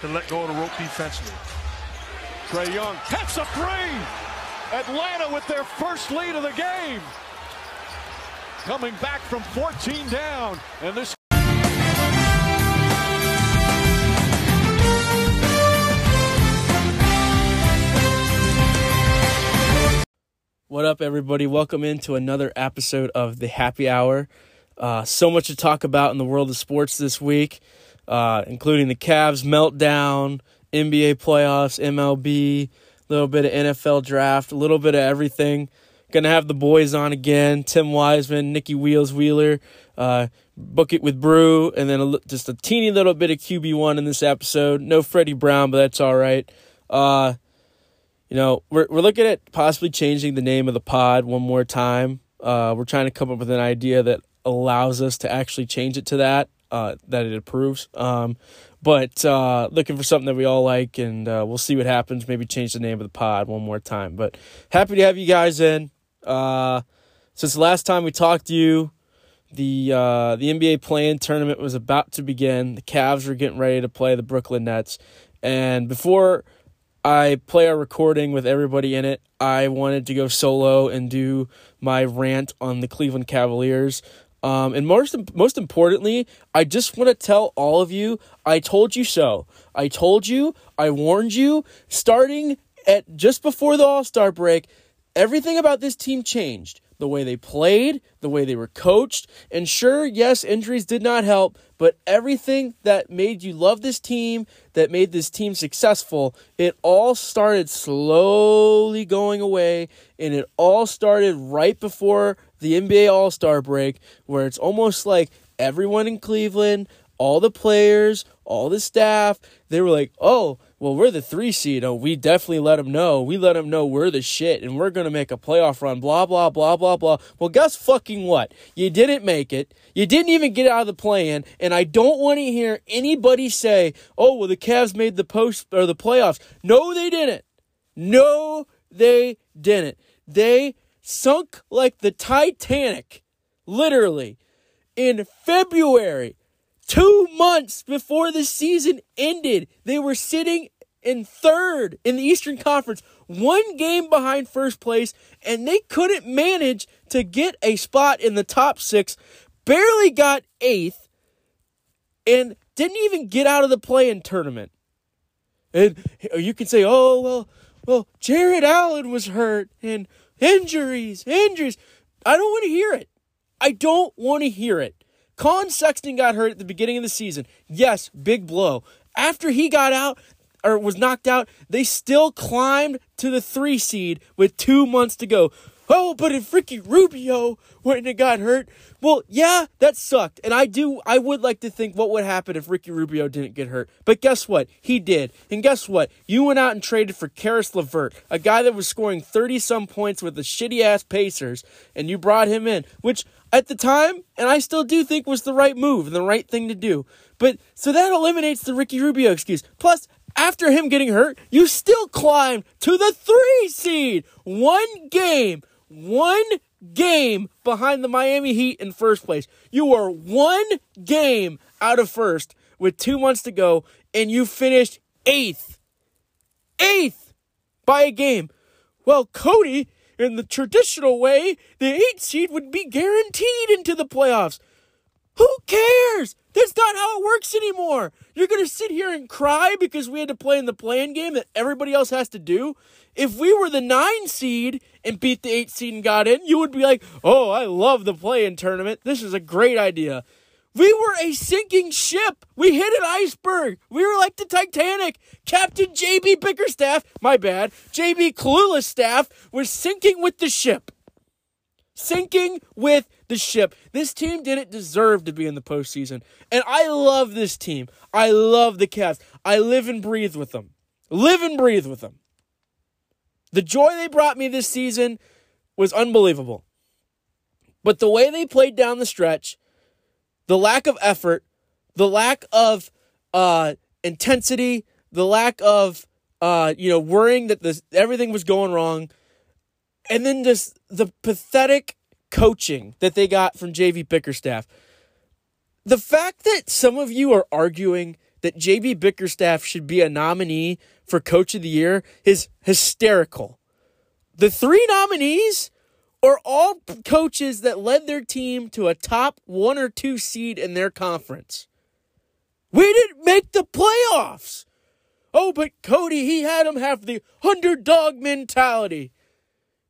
to let go of the rope defensively. Trae Young hits a three. Atlanta with their first lead of the game. Coming back from 14 down. And this What up, everybody? Welcome into another episode of the Happy Hour. Uh, so much to talk about in the world of sports this week, uh, including the Cavs meltdown, NBA playoffs, MLB, a little bit of NFL draft, a little bit of everything. Gonna have the boys on again: Tim Wiseman, Nikki Wheels Wheeler, uh, book it with Brew, and then a, just a teeny little bit of QB one in this episode. No Freddie Brown, but that's all right. Uh, you know, we're we're looking at possibly changing the name of the pod one more time. Uh, we're trying to come up with an idea that allows us to actually change it to that, uh, that it approves. Um, but uh, looking for something that we all like, and uh, we'll see what happens. Maybe change the name of the pod one more time. But happy to have you guys in. Uh, since the last time we talked to you, the uh, the NBA play-in tournament was about to begin. The Cavs were getting ready to play the Brooklyn Nets, and before I play a recording with everybody in it. I wanted to go solo and do my rant on the Cleveland Cavaliers. Um, and most most importantly, I just want to tell all of you, I told you so. I told you, I warned you. Starting at just before the All Star break, everything about this team changed the way they played, the way they were coached. And sure, yes, injuries did not help, but everything that made you love this team, that made this team successful, it all started slowly going away. And it all started right before the NBA All Star break, where it's almost like everyone in Cleveland, all the players, all the staff, they were like, oh, well, we're the three seed. Oh, we definitely let them know. We let them know we're the shit and we're going to make a playoff run, blah, blah, blah, blah, blah. Well, guess fucking what? You didn't make it. You didn't even get out of the play in. And I don't want to hear anybody say, oh, well, the Cavs made the post or the playoffs. No, they didn't. No, they didn't. They sunk like the Titanic, literally, in February Two months before the season ended, they were sitting in third in the Eastern Conference, one game behind first place, and they couldn't manage to get a spot in the top six, barely got eighth, and didn't even get out of the play-in tournament. And you can say, oh, well, well, Jarrett Allen was hurt, and injuries, injuries. I don't want to hear it. I don't want to hear it. Collin Sexton got hurt at the beginning of the season. Yes, big blow. After he got out or was knocked out, they still climbed to the three seed with two months to go. Oh, but if Ricky Rubio wouldn't have got hurt, well, yeah, that sucked. And I do, I would like to think what would happen if Ricky Rubio didn't get hurt. But guess what? He did. And guess what? You went out and traded for Caris LeVert, a guy that was scoring 30 some points with the shitty ass Pacers, and you brought him in, which at the time, and I still do think was the right move and the right thing to do. But so that eliminates the Ricky Rubio excuse. Plus, after him getting hurt, you still climbed to the three seed. One game, one game behind the Miami Heat in first place. You are one game out of first with two months to go, and you finished eighth. Eighth by a game. Well, Cody in the traditional way, the eight seed would be guaranteed into the playoffs. Who cares? That's not how it works anymore. You're going to sit here and cry because we had to play in the play-in game that everybody else has to do. If we were the nine seed and beat the eight seed and got in, you would be like, oh, I love the play-in tournament. This is a great idea. We were a sinking ship. We hit an iceberg. We were like the Titanic. Captain J.B. Bickerstaff, my bad, J.B. Clueless staff was sinking with the ship. Sinking with the ship. This team didn't deserve to be in the postseason. And I love this team. I love the Cavs. I live and breathe with them. Live and breathe with them. The joy they brought me this season was unbelievable. But the way they played down the stretch, the lack of effort, the lack of uh, intensity, the lack of uh, you know worrying that this everything was going wrong, and then just the pathetic coaching that they got from JB Bickerstaff. The fact that some of you are arguing that JB Bickerstaff should be a nominee for Coach of the Year is hysterical. The three nominees are all coaches that led their team to a top one or two seed in their conference. We didn't make the playoffs. Oh, but Cody, he had them have the underdog mentality.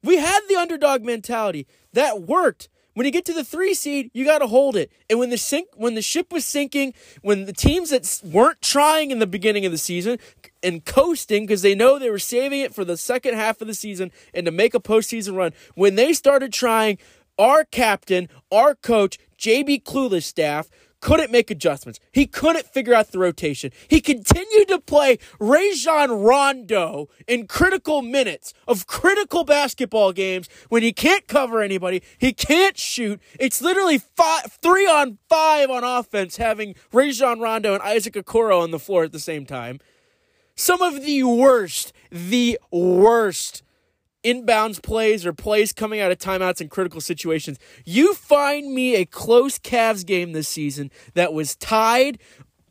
We had the underdog mentality. That worked. When you get to the three seed, you got to hold it. And when the sink, when the ship was sinking, when the teams that weren't trying in the beginning of the season and coasting because they know they were saving it for the second half of the season and to make a postseason run, when they started trying, our captain, our coach, JB Clueless staff couldn't make adjustments. He couldn't figure out the rotation. He continued to play Rajon Rondo in critical minutes of critical basketball games when he can't cover anybody. He can't shoot. It's literally five, three on five on offense having Rajon Rondo and Isaac Okoro on the floor at the same time. Some of the worst, the worst inbounds plays or plays coming out of timeouts in critical situations. You find me a close Cavs game this season that was tied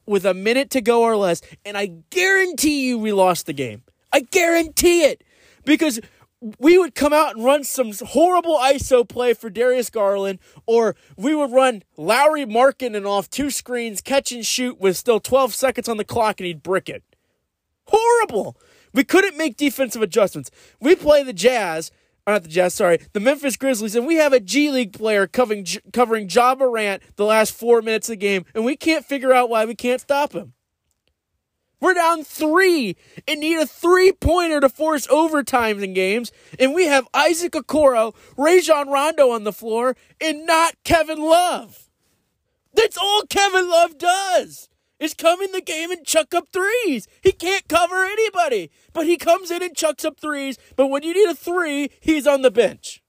with a minute to go or less, and I guarantee you we lost the game. I guarantee it. Because we would come out and run some horrible ISO play for Darius Garland, or we would run Lauri and off two screens, catch and shoot with still 12 seconds on the clock, and he'd brick it. Horrible. We couldn't make defensive adjustments. We play the Jazz, uh, not the Jazz, sorry, the Memphis Grizzlies, and we have a G League player covering covering Ja Morant the last four minutes of the game, and we can't figure out why we can't stop him. We're down three and need a three pointer to force overtime in games, and we have Isaac Okoro, Rajon Rondo on the floor, and not Kevin Love. That's all Kevin Love does is come in the game and chuck up threes. He can't cover anybody, but he comes in and chucks up threes. But when you need a three, he's on the bench.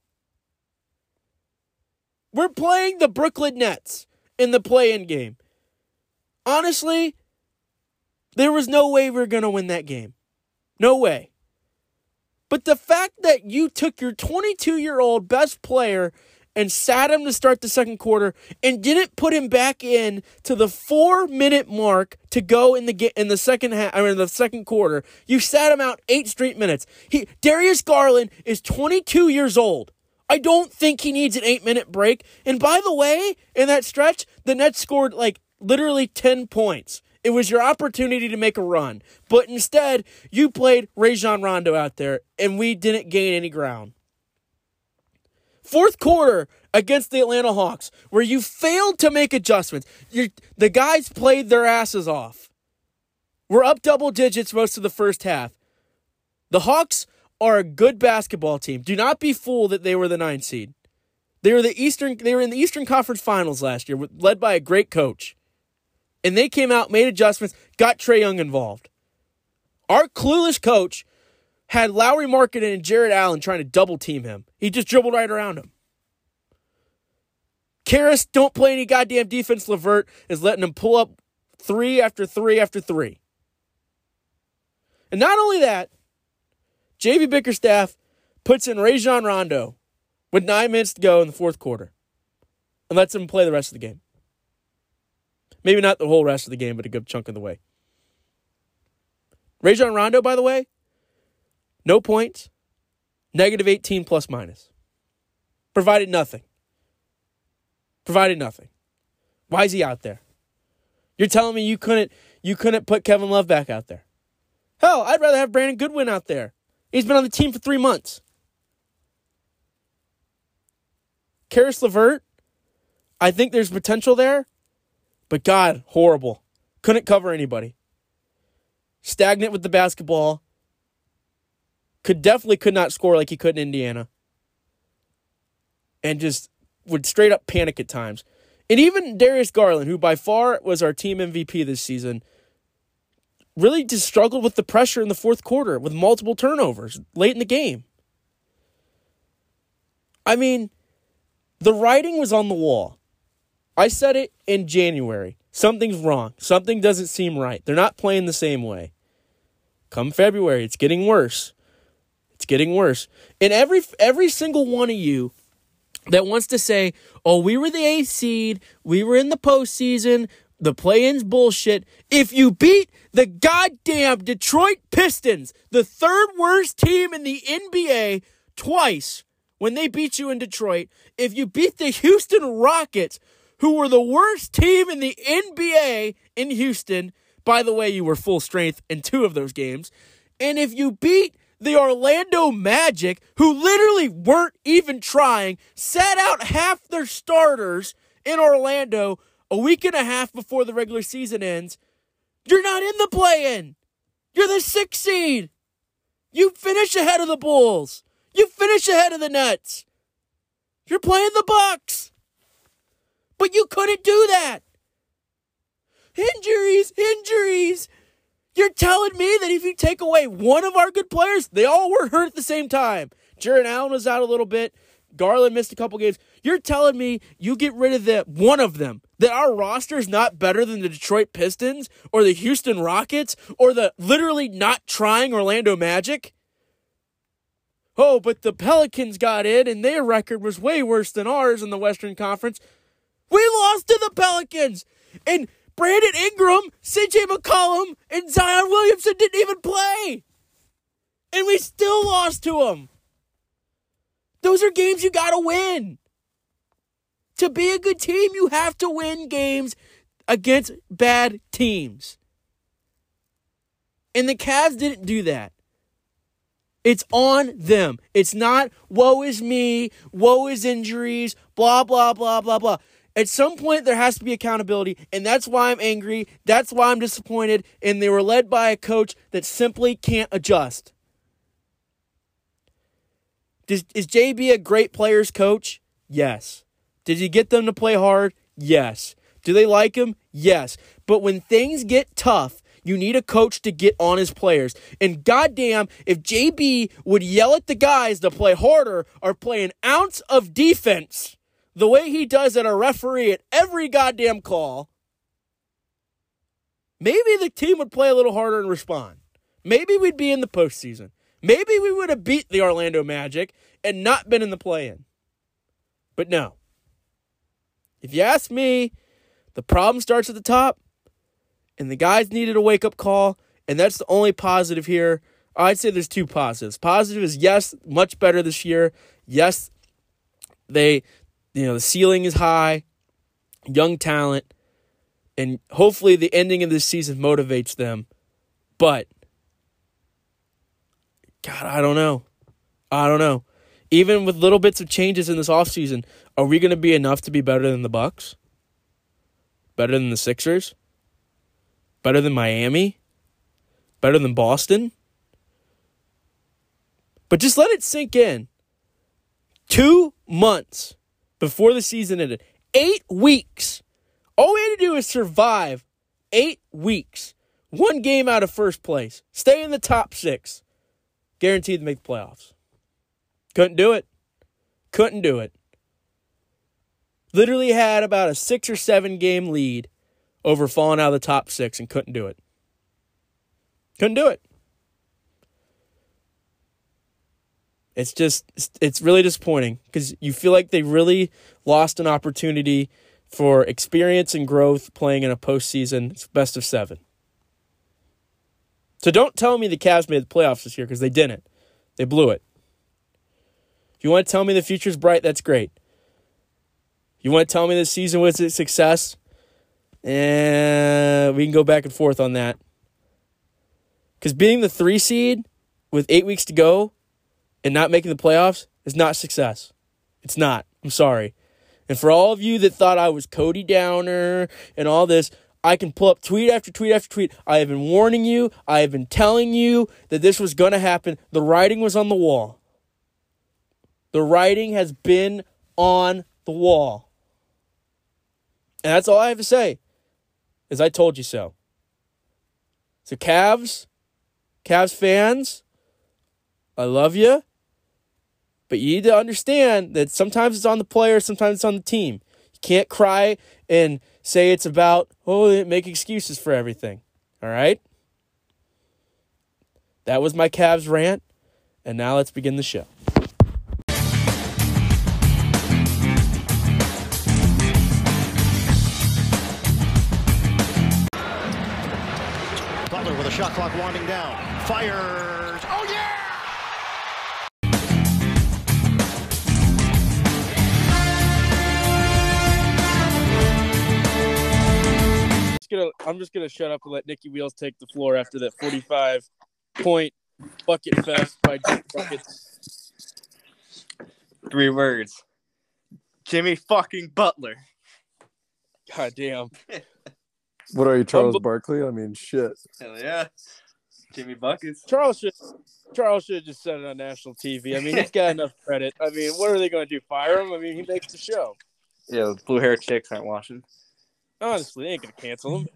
We're playing the Brooklyn Nets in the play in game. Honestly, there was no way we were going to win that game. No way. But the fact that you took your 22 year old best player and sat him to start the second quarter and didn't put him back in to the four minute mark to go in the in the second half or in the second quarter. You sat him out eight straight minutes. He Darius Garland is 22 years old. I don't think he needs an eight minute break. And by the way, in that stretch, the Nets scored like literally 10 points. It was your opportunity to make a run. But instead, you played Rajon Rondo out there, and we didn't gain any ground. Fourth quarter against the Atlanta Hawks, where you failed to make adjustments. you the guys played their asses off. We're up double digits most of the first half. The Hawks are a good basketball team. Do not be fooled that they were the nine seed. They were the Eastern. They were in the Eastern Conference Finals last year, led by a great coach, and they came out, made adjustments, got Trae Young involved. Our clueless coach had Lauri Markkanen and Jarrett Allen trying to double team him. He just dribbled right around him. Caris don't play any goddamn defense. LeVert is letting him pull up three after three after three. And not only that, JB Bickerstaff puts in Rajon Rondo with nine minutes to go in the fourth quarter and lets him play the rest of the game. Maybe not the whole rest of the game, but a good chunk of the way. Rajon Rondo, by the way, no points, negative 18 plus minus. Provided nothing. Provided nothing. Why is he out there? You're telling me you couldn't you couldn't put Kevin Love back out there. Hell, I'd rather have Brandon Goodwin out there. He's been on the team for three months. Caris LeVert, I think there's potential there, but God, horrible. Couldn't cover anybody. Stagnant with the basketball could definitely could not score like he could in Indiana. And just would straight up panic at times. And even Darius Garland, who by far was our team MVP this season, really just struggled with the pressure in the fourth quarter with multiple turnovers late in the game. I mean, the writing was on the wall. I said it in January. Something's wrong. Something doesn't seem right. They're not playing the same way. Come February, it's getting worse. It's getting worse. And every every single one of you that wants to say, "Oh, we were the eighth seed, we were in the postseason, the play-ins bullshit. If you beat the goddamn Detroit Pistons, the third worst team in the NBA, twice when they beat you in Detroit, if you beat the Houston Rockets, who were the worst team in the NBA in Houston, by the way, you were full strength in two of those games, and if you beat the Orlando Magic, who literally weren't even trying, sat out half their starters in Orlando a week and a half before the regular season ends, you're not in the play in. You're the sixth seed. You finish ahead of the Bulls. You finish ahead of the Nets. You're playing the Bucks. But you couldn't do that. Injuries, injuries. You're telling me that if you take away one of our good players, they all were hurt at the same time. Jarrett Allen was out a little bit. Garland missed a couple games. You're telling me you get rid of the one of them, that our roster is not better than the Detroit Pistons or the Houston Rockets or the literally not trying Orlando Magic? Oh, but the Pelicans got in and their record was way worse than ours in the Western Conference. We lost to the Pelicans. And Brandon Ingram, CJ McCollum, and Zion Williamson didn't even play. And we still lost to them. Those are games you got to win. To be a good team, you have to win games against bad teams. And the Cavs didn't do that. It's on them. It's not, woe is me, woe is injuries, blah, blah, blah, blah, blah. At some point, there has to be accountability, and that's why I'm angry. That's why I'm disappointed. And they were led by a coach that simply can't adjust. Does, is JB a great players coach? Yes. Did he get them to play hard? Yes. Do they like him? Yes. But when things get tough, you need a coach to get on his players. And goddamn, if JB would yell at the guys to play harder or play an ounce of defense the way he does at a referee at every goddamn call, maybe the team would play a little harder and respond. Maybe we'd be in the postseason. Maybe we would have beat the Orlando Magic and not been in the play in. But no. If you ask me, the problem starts at the top, and the guys needed a wake up call, and that's the only positive here. I'd say there's two positives. Positive is yes, much better this year. Yes, they, you know, the ceiling is high, young talent, and hopefully the ending of this season motivates them. But God, I don't know. I don't know. Even with little bits of changes in this offseason, are we going to be enough to be better than the Bucks? Better than the Sixers? Better than Miami? Better than Boston? But just let it sink in. 2 months before the season ended. 8 weeks. All we had to do is survive 8 weeks. One game out of first place. Stay in the top 6 guaranteed to make the playoffs. Couldn't do it. Couldn't do it. Literally had about a six or seven game lead over falling out of the top six and couldn't do it. Couldn't do it. It's just, it's really disappointing because you feel like they really lost an opportunity for experience and growth playing in a postseason. Best of seven. So don't tell me the Cavs made the playoffs this year because they didn't. They blew it. If you want to tell me the future's bright, that's great. You want to tell me the season was a success, and we can go back and forth on that. Because being the three seed with eight weeks to go and not making the playoffs is not success. It's not. I'm sorry. And for all of you that thought I was Cody Downer and all this, I can pull up tweet after tweet after tweet. I have been warning you. I have been telling you that this was going to happen. The writing was on the wall. The writing has been on the wall. And that's all I have to say. Is I told you so. So Cavs, Cavs fans, I love you. But you need to understand that sometimes it's on the player, sometimes it's on the team. You can't cry and say it's about, oh, make excuses for everything. All right? That was my Cavs rant. And now let's begin the show. Butler with a shot clock winding down. Fire gonna, I'm just gonna shut up and let Nikki Wheels take the floor after that 45 point bucket fest by Jake Buckets. Three words. Jimmy fucking Butler. God damn. What are you, Charles Unbe- Barkley? I mean, shit. Hell yeah. Jimmy Buckets. Charles should Charles should have just said it on national TV. I mean, he's got enough credit. I mean, what are they going to do? Fire him? I mean, he makes the show. Yeah, the blue hair chicks aren't watching. Honestly, they ain't to cancel him.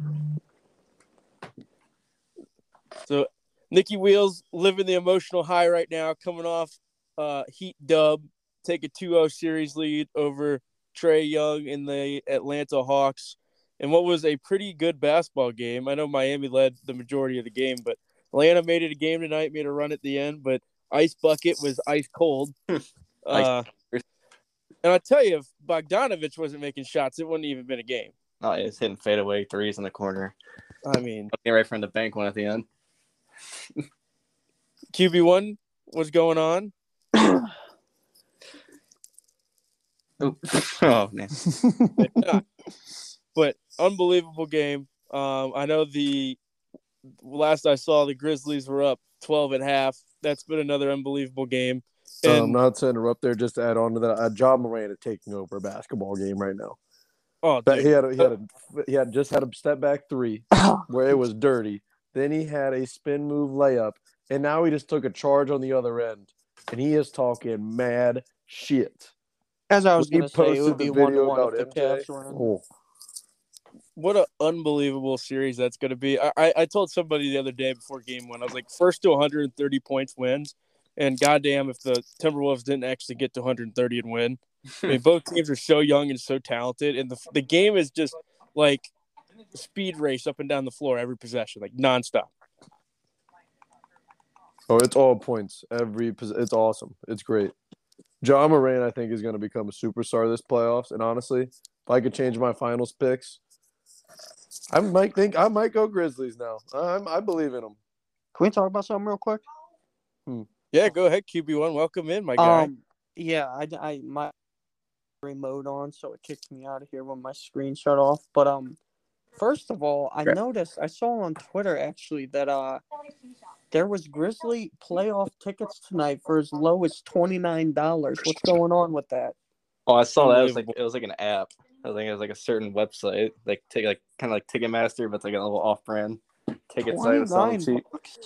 So, Nikki Wheels living the emotional high right now, coming off uh, Heat dub, take a 2-0 series lead over Trae Young in the Atlanta Hawks, and what was a pretty good basketball game. I know Miami led the majority of the game, but Atlanta made it a game tonight, made a run at the end, but Ice Bucket was ice cold. uh, and I tell you, if Bogdanovich wasn't making shots, it wouldn't even been a game. Oh, yeah, it's hitting fadeaway threes in the corner. I mean, Looking right from the bank one at the end. QB one was going on. Oop. oh, man. But unbelievable game. Um, I know the last I saw, the Grizzlies were up 12 at half. That's been another unbelievable game. And, Um, And, not to interrupt there, just to add on to that, uh, Ja Morant is taking over a basketball game right now. Oh, But dude, he had a, he had uh, a, he had just had a step back three oh, where it was dirty. Then he had a spin move layup, and now he just took a charge on the other end, and he is talking mad shit. As I was He going to say, it would be one to one if the MJ. Cavs were in. Oh, what an unbelievable series that's going to be. I, I, I told somebody the other day before game one, I was like, first to 130 points wins. And goddamn, if the Timberwolves didn't actually get to 130 and win. I mean, both teams are so young and so talented. And the, the game is just like a speed race up and down the floor every possession, like nonstop. oh, it's all points. Every pos- it's awesome. It's great. Ja Morant, I think, is going to become a superstar this playoffs. And honestly, if I could change my finals picks, I might think I might go Grizzlies now. I'm, I believe in them. Can we talk about something real quick? Yeah, go ahead, QB1. Welcome in, my guy. Um, yeah, I, I my remote on, so it kicked me out of here when my screen shut off. But um, first of all, I Right. noticed I saw on Twitter actually that uh, there was Grizzly playoff tickets tonight for as low as twenty nine dollars. What's going on with that? Oh, I saw that. It was like it was like an app. I think it was like a certain website, like take like kind of like Ticketmaster, but it's like a little off-brand ticket site. It's selling 29 cheap. bucks.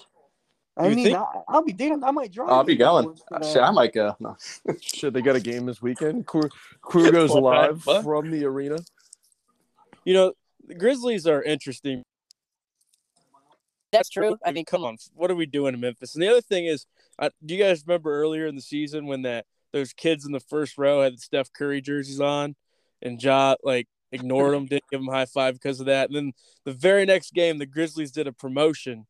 I You mean, think- I, I'll be damned. I might drive. I'll be going. guys for Shit. I might go. No. Shit, they got a game this weekend. Crew, crew goes live what? from the arena. You know, the Grizzlies are interesting. That's true. I mean, come on, what are we doing in Memphis? And the other thing is, uh, do you guys remember earlier in the season when that those kids in the first row had the Steph Curry jerseys on, and Ja like ignored them, didn't give them high five because of that. And then the very next game, the Grizzlies did a promotion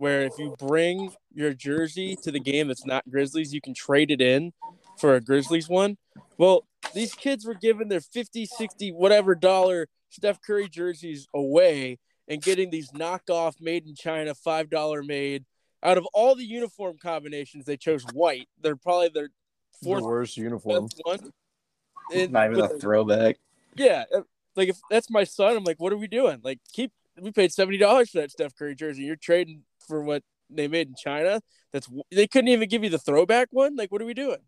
where if you bring your jersey to the game that's not Grizzlies, you can trade it in for a Grizzlies one. Well, these kids were giving their 50, 60, whatever dollar Steph Curry jerseys away and getting these knockoff made in China, $5 made. Out of all the uniform combinations, they chose white. They're probably their The fourth worst uniform. one. And- Not even a throwback. yeah, uh, like if that's my son, I'm like, what are we doing? Like, keep we paid seventy dollars for that Steph Curry jersey. You're trading for what they made in China. That's they couldn't even give you the throwback one. Like, what are we doing?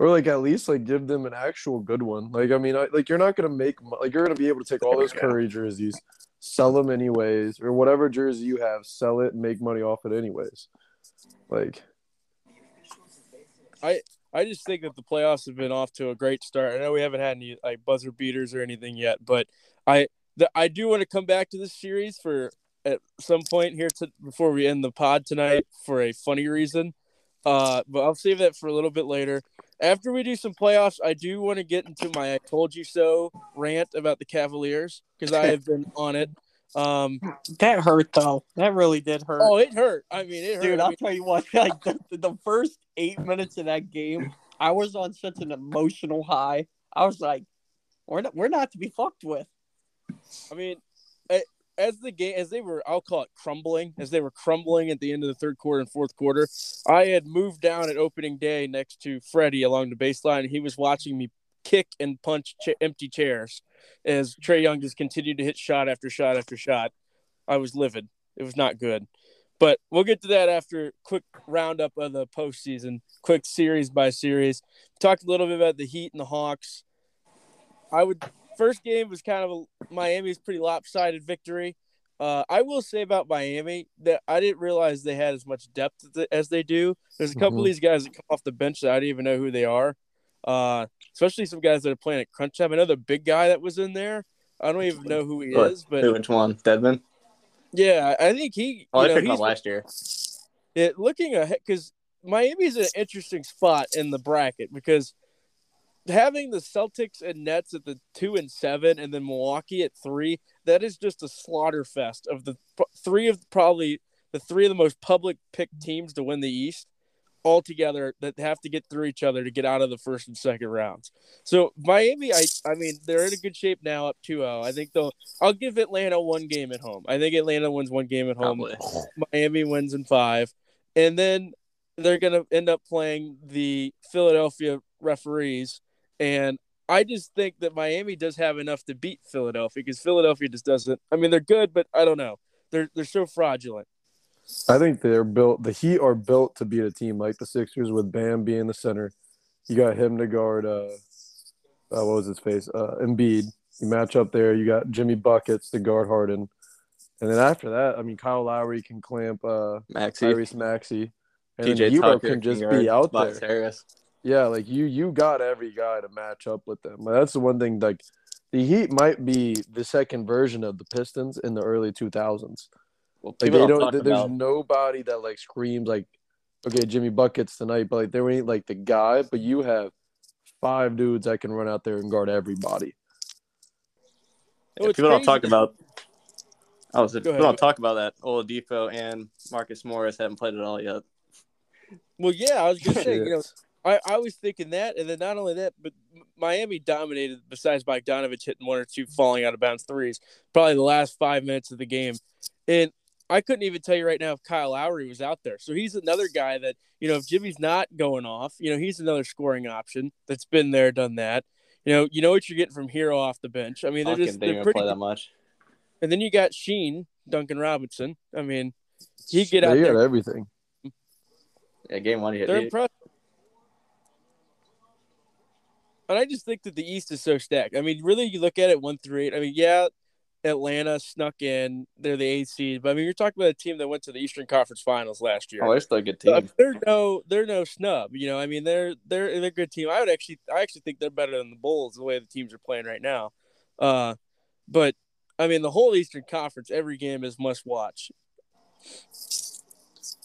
Or like at least like give them an actual good one. Like I mean, I, like you're not gonna make like you're gonna be able to take all those Curry jerseys, sell them anyways, or whatever jersey you have, sell it and make money off it anyways. Like I just think that the playoffs have been off to a great start. I know we haven't had any like buzzer beaters or anything yet, but I the, I do want to come back to this series for at some point here to before we end the pod tonight for a funny reason. Uh, but I'll save that for a little bit later. After we do some playoffs, I do want to get into my "I told you so" rant about the Cavaliers because I have been on it. Um, That hurt though. That really did hurt. oh, it hurt. I mean, it hurt. Dude, I'll tell you what. Like the, the first eight minutes of that game, I was on such an emotional high. I was like, "We're not, we're not to be fucked with." I mean, as the game as they were I'll call it crumbling as they were crumbling at the end of the third quarter and fourth quarter, I had moved down at opening day next to Freddie along the baseline. He was watching me kick and punch ch- empty chairs as Trae Young just continued to hit shot after shot after shot. I was livid. It was not good. But we'll get to that after quick roundup of the postseason, quick series by series. Talked a little bit about the Heat and the Hawks. I would first game was kind of a Miami's pretty lopsided victory. Uh, I will say about Miami that I didn't realize they had as much depth as they do. There's a couple Mhm. of these guys that come off the bench that I didn't even know who they are, uh, especially some guys that are playing at crunch time. I know the big guy that was in there. I don't even know who he What? is, but Who, which one? Dedmon? yeah, I think he. Oh, you I know, picked him last year. it, looking ahead because Miami's an interesting spot in the bracket because having the Celtics and Nets at the two and seven, and then Milwaukee at three, that is just a slaughter fest of the three of probably the three of the most public picked teams to win the East all together that have to get through each other to get out of the first and second rounds. So Miami, I I mean, they're in a good shape now, up 2-0. I think they'll. I'll give Atlanta one game at home. I think Atlanta wins one game at home. Probably. Miami wins in five, and then they're gonna end up playing the Philadelphia referees, and I just think that Miami does have enough to beat Philadelphia because Philadelphia just doesn't. I mean, they're good, but I don't know. They're they're so fraudulent. I think they're built. The Heat are built to beat a team like the Sixers with Bam being the center. You got him to guard. Uh, uh what was his face? Uh, Embiid. You match up there. You got Jimmy buckets to guard Harden, and then after that, I mean, Kyle Lowry can clamp uh, Maxey. Tyrese Maxey, and then PJ Tucker can just guard be out Tobias there. Harris. Yeah, like you, you got every guy to match up with them. But that's the one thing. Like the Heat might be the second version of the Pistons in the early two thousands. Well, Like they don't don't. There's about nobody that like screams like, okay, Jimmy buckets tonight, but like there ain't like the guy. But you have five dudes that can run out there and guard everybody. And what's people don't crazy talk about. Oh, I was people ahead. don't talk about that. Oladipo and Marcus Morris haven't played it all yet. Well, yeah, I was gonna say, you know, Yes. I, I was thinking that, and then not only that, but Miami dominated. Besides Bogdanovich hitting one or two falling out of bounds threes, probably the last five minutes of the game, and I couldn't even tell you right now if Kyle Lowry was out there. So he's another guy that you know, if Jimmy's not going off, you know, he's another scoring option that's been there, done that. You know, you know what you're getting from Herro off the bench. I mean, they're Duncan just didn't they're even pretty. play that much. And then you got Sheen, Duncan Robinson. I mean, he'd get out They got there. everything. Yeah, game one he hit They're eight. impressive. And I just think that the East is so stacked. I mean, really, you look at it one through eight. I mean, yeah, Atlanta snuck in; they're the eighth seed. But I mean, you're talking about a team that went to the Eastern Conference Finals last year. Oh, they're still a good team. mean, they're no, they're no snub. You know, I mean, they're they're they're a good team. I would actually, I actually think they're better than the Bulls the way the teams are playing right now. Uh, but I mean, the whole Eastern Conference, every game is must watch.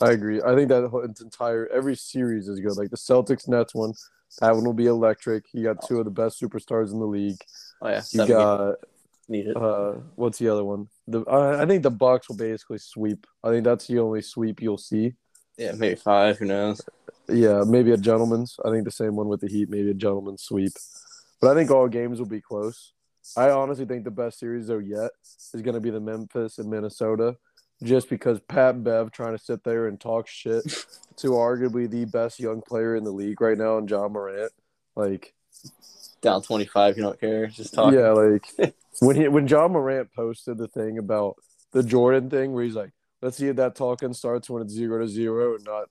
I agree. I think that whole entire every series is good. Like the Celtics Nets one, that one will be electric. You got two of the best superstars in the league. Oh yeah, You got needed. uh, what's the other one? The uh, I think the Bucks will basically sweep. I think that's the only sweep you'll see. Yeah, maybe five. Who knows? Yeah, maybe a gentleman's. I think the same one with the Heat, maybe a gentleman's sweep. But I think all games will be close. I honestly think the best series though yet is going to be the Memphis and Minnesota, just because Pat Bev trying to sit there and talk shit to arguably the best young player in the league right now, and Ja Morant. Like, Down twenty five. You don't care. Just talk. yeah, like when he when Ja Morant posted the thing about the Jordan thing where he's like, let's see if that talking starts when it's zero to zero and not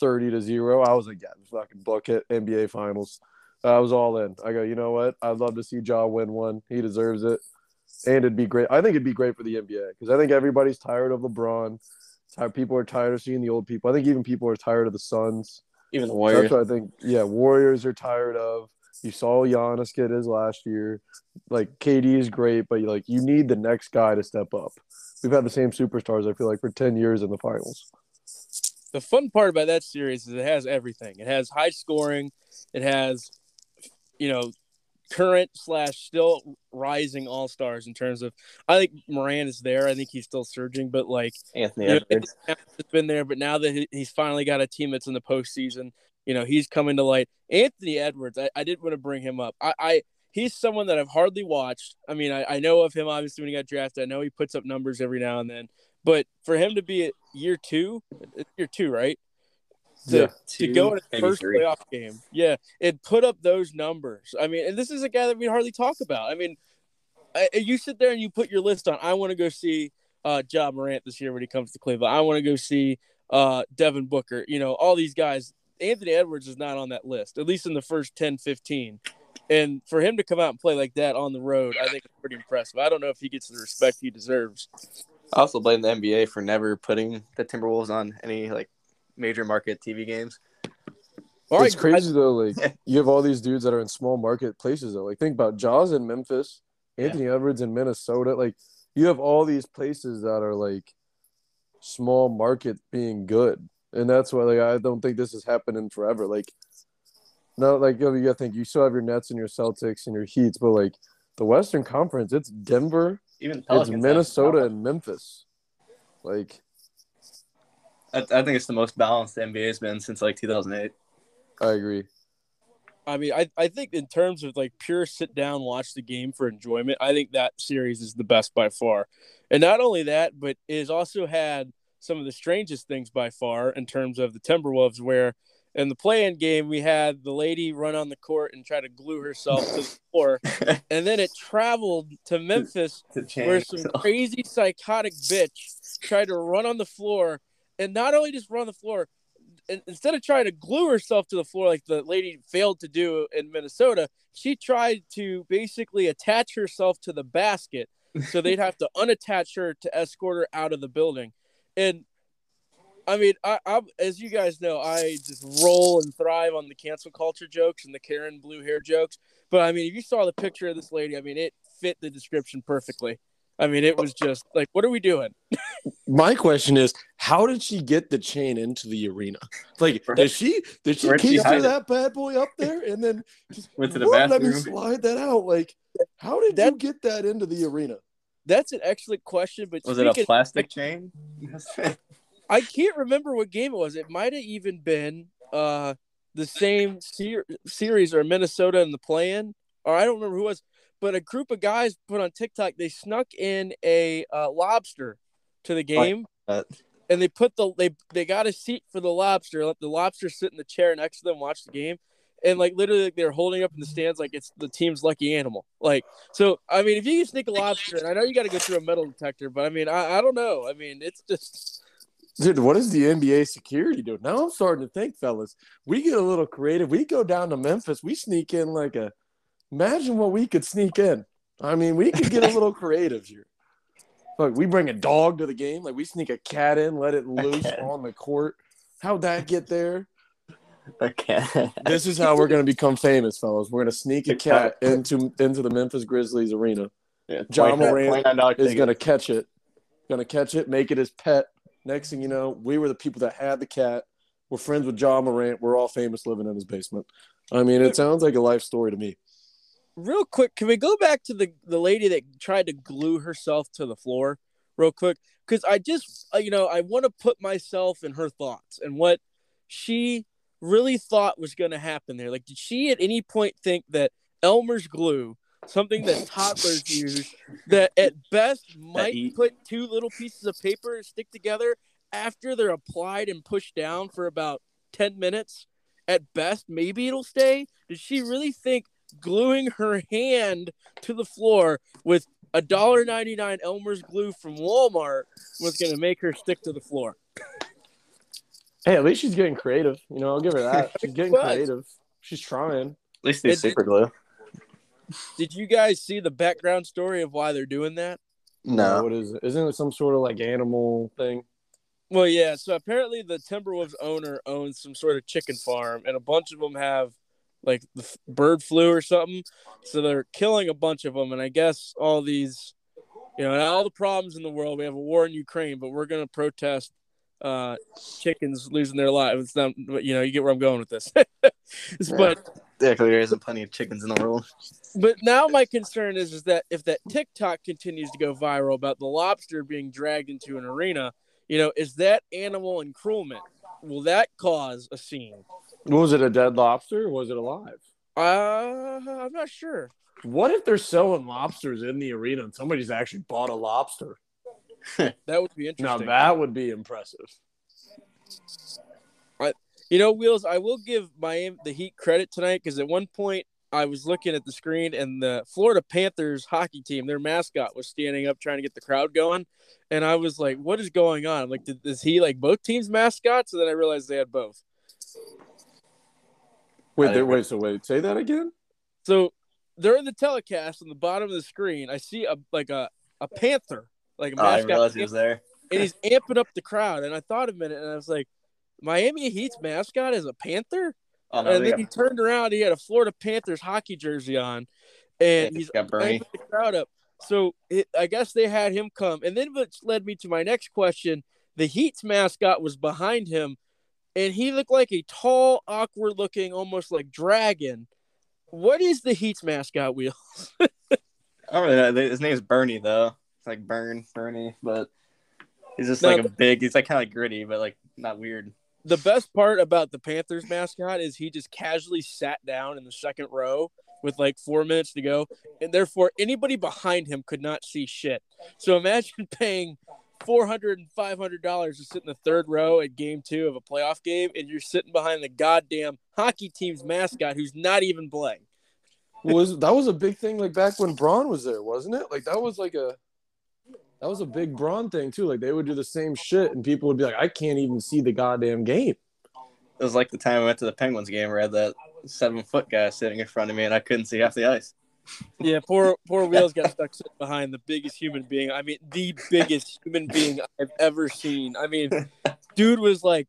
thirty to zero. I was like, yeah, fucking book it, NBA Finals. I was all in. I go, you know what? I'd love to see John win one. He deserves it, and it'd be great. I think it'd be great for the NBA because I think everybody's tired of LeBron. Tired, people are tired of seeing the old people. I think even people are tired of the Suns. Even the Warriors. That's what I think. Yeah, Warriors are tired of. You saw Giannis get his last year. Like KD is great, but like you need the next guy to step up. We've had the same superstars. I feel like for ten years in the finals. the fun part about that series is it has everything. It has high scoring. It has, you know, current slash still rising all stars in terms of. I think Morant is there. I think he's still surging, but like Anthony you know, Edwards. it's been there. But now that he's finally got a team that's in the postseason, you know, he's coming to light. Anthony Edwards. I, I did want to bring him up. I, I he's someone that I've hardly watched. I mean, I, I know of him obviously when he got drafted. I know he puts up numbers every now and then, but for him to be at year two, year two, right? To, Yeah. to go in his first three. playoff game, yeah, and put up those numbers. I mean, and this is a guy that we hardly talk about. I mean, I, you sit there and you put your list on. I want to go see uh, Ja Morant this year when he comes to Cleveland. I want to go see uh, Devin Booker. You know, all these guys. Anthony Edwards is not on that list, at least in the first 10, 15. And for him to come out and play like that on the road, I think it's pretty impressive. I don't know if he gets the respect he deserves. I also blame the NBA for never putting the Timberwolves on any like major market TV games. All it's right, crazy though. Like you have all these dudes that are in small market places though. Like think about Jaws in Memphis, Anthony Edwards in Minnesota. Like you have all these places that are like small market being good, and that's why like I don't think this is happening forever. Like no, like you, know, you gotta think you still have your Nets and your Celtics and your Heats, but like the Western Conference, it's Denver, Even it's Pelicans have- Minnesota and Memphis. Like I, I think it's the most balanced the NBA has been since like 2008. I agree. I mean, I, I think in terms of like pure sit down, watch the game for enjoyment, I think that series is the best by far. And not only that, but it has also had some of the strangest things by far in terms of the Timberwolves, where in the play in game, we had the lady run on the court and try to glue herself to the floor. and then it traveled to Memphis To where some crazy psychotic bitch tried to run on the floor and not only just run the floor instead of trying to glue herself to the floor like the lady failed to do in minnesota she tried to basically attach herself to the basket so they'd have to unattach her to escort her out of the building and I mean, I, I'm as you guys know, I just roll and thrive on the cancel culture jokes and the Karen blue hair jokes. But I mean, if you saw the picture of this lady, I mean, it fit the description perfectly. I mean, it was just like, what are we doing? My question is, how did she get the chain into the arena? Like, did she did she Where'd she keep it? that bad boy up there and then just Went to the whoop, let me bathroom. slide that out? Like, how did That- you get that into the arena? That's an excellent question. But Was it a speaking- plastic chain? I can't remember what game it was. It might have even been uh the same ser- series or Minnesota in the play-in, or I don't remember who it was. But a group of guys put on TikTok. They snuck in a uh, lobster to the game, and they put the they they got a seat for the lobster. Let the lobster sit in the chair next to them, watch the game, and like literally like, they're holding up in the stands like it's the team's lucky animal. Like so, I mean, if you can sneak a lobster, and I know you got to go through a metal detector, but I mean, I, I don't know. I mean, it's just Dude, what is the NBA security doing? Now I'm starting to think, fellas, we get a little creative. We go down to Memphis, we sneak in like a imagine what we could sneak in. I mean, we could get a little creative here. Look, we bring a dog to the game, like we sneak a cat in, let it loose on the court. How'd that get there? okay. This is how we're gonna become famous, fellas. We're gonna sneak a cat. cat into into the Memphis Grizzlies arena. Yeah, John 29 Morant Is gonna catch it, gonna catch it, make it his pet. Next thing you know, we were the people that had the cat. We're friends with Ja Morant. We're all famous living in his basement. I mean, it sounds like a life story to me. Real quick, can we go back to the the lady that tried to glue herself to the floor, real quick? Because I just, uh, you know, I want to put myself in her thoughts and what she really thought was going to happen there. Like, did she at any point think that Elmer's glue, something that toddlers use, that at best might put two little pieces of paper and stick together after they're applied and pushed down for about ten minutes? At best, maybe it'll stay. Did she really think gluing her hand to the floor with a dollar ninety nine Elmer's glue from Walmart was going to make her stick to the floor. Hey, at least she's getting creative. You know, I'll give her that. She's getting But- creative. She's trying. At least they It- super glue. Did you guys see the background story of why they're doing that? No. What is it? Isn't it some sort of like animal thing? Well, yeah. So apparently, the Timberwolves owner owns some sort of chicken farm, and a bunch of them have like the f- bird flu or something. So they're killing a bunch of them, and I guess all these, you know, all the problems in the world. We have a war in Ukraine, but we're going to protest uh, chickens losing their lives. It's not, but, you know, you get where I'm going with this. But Yeah, there isn't plenty of chickens in the world. But now my concern is is that if that TikTok continues to go viral about the lobster being dragged into an arena, you know, is that animal encroachment? Will that cause a scene? Was it a dead lobster or was it alive? Uh, I'm not sure. What if they're selling lobsters in the arena and somebody's actually bought a lobster? That would be interesting. Now that would be impressive. I, You know, Wheels, I will give Miami the Heat credit tonight because at one point I was looking at the screen and the Florida Panthers hockey team, their mascot was standing up trying to get the crowd going. And I was like, what is going on? I'm like, did, is he like both teams' mascots? And then I realized they had both. Wait, there, wait, so wait, say that again? So during the telecast on the bottom of the screen, I see a like a, a panther, like a Oh, I mascot, realized he was there. and he's amping up the crowd. And I thought a minute and I was like, Miami Heat's mascot is a panther? Oh no, and then got, he turned around. He had a Florida Panthers hockey jersey on, and yeah, he's got Bernie. amping the crowd up. So it, I guess they had him come, and then which led me to my next question. The Heat's mascot was behind him, and he looked like a tall, awkward-looking, almost like dragon. What is the Heat's mascot Wheels? I don't really know. His name's Bernie though. It's like Burn, Bernie, but he's just No, like a big. He's like kind of gritty, but like not weird. The best part about the Panthers mascot is he just casually sat down in the second row with like four minutes to go, and therefore anybody behind him could not see shit. So imagine paying four hundred and five hundred dollars to sit in the third row at game two of a playoff game, and you're sitting behind the goddamn hockey team's mascot who's not even playing. Was that was a big thing like back when Braun was there, wasn't it? Like that was like a that was a big Braun thing too. Like they would do the same shit and people would be like, I can't even see the goddamn game. It was like the time I went to the Penguins game where I had that seven foot guy sitting in front of me and I couldn't see half the ice. Yeah, poor poor Wheels got stuck behind the biggest human being. I mean, the biggest human being I've ever seen. I mean, dude was like,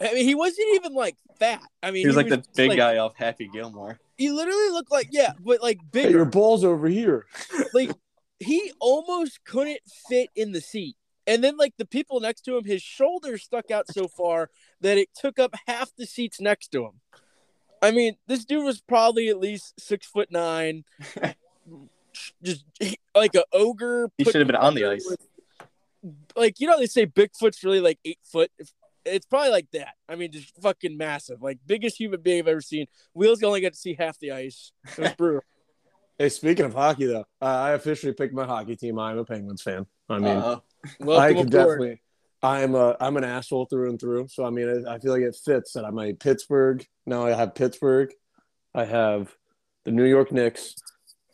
I mean, he wasn't even like fat. I mean, He was like the just, big guy off Happy Gilmore. He literally looked like yeah, but like Hey, your ball's over here. like he almost couldn't fit in the seat. And then like the people next to him, his shoulders stuck out so far that it took up half the seats next to him. I mean, this dude was probably at least six foot nine, just like an ogre. He should have been on the ice. with- Like you know, they say Bigfoot's really like eight foot. It's probably like that. I mean, just fucking massive, like biggest human being I've ever seen. Wheels only got to see half the ice. It was brutal. Hey, speaking of hockey though, uh, I officially picked my hockey team. I'm a Penguins fan. I mean, Uh-oh. I can aboard. definitely. I'm a I'm an asshole through and through. So I mean, I, I feel like it fits that I'm a Pittsburgh. Now I have Pittsburgh, I have the New York Knicks,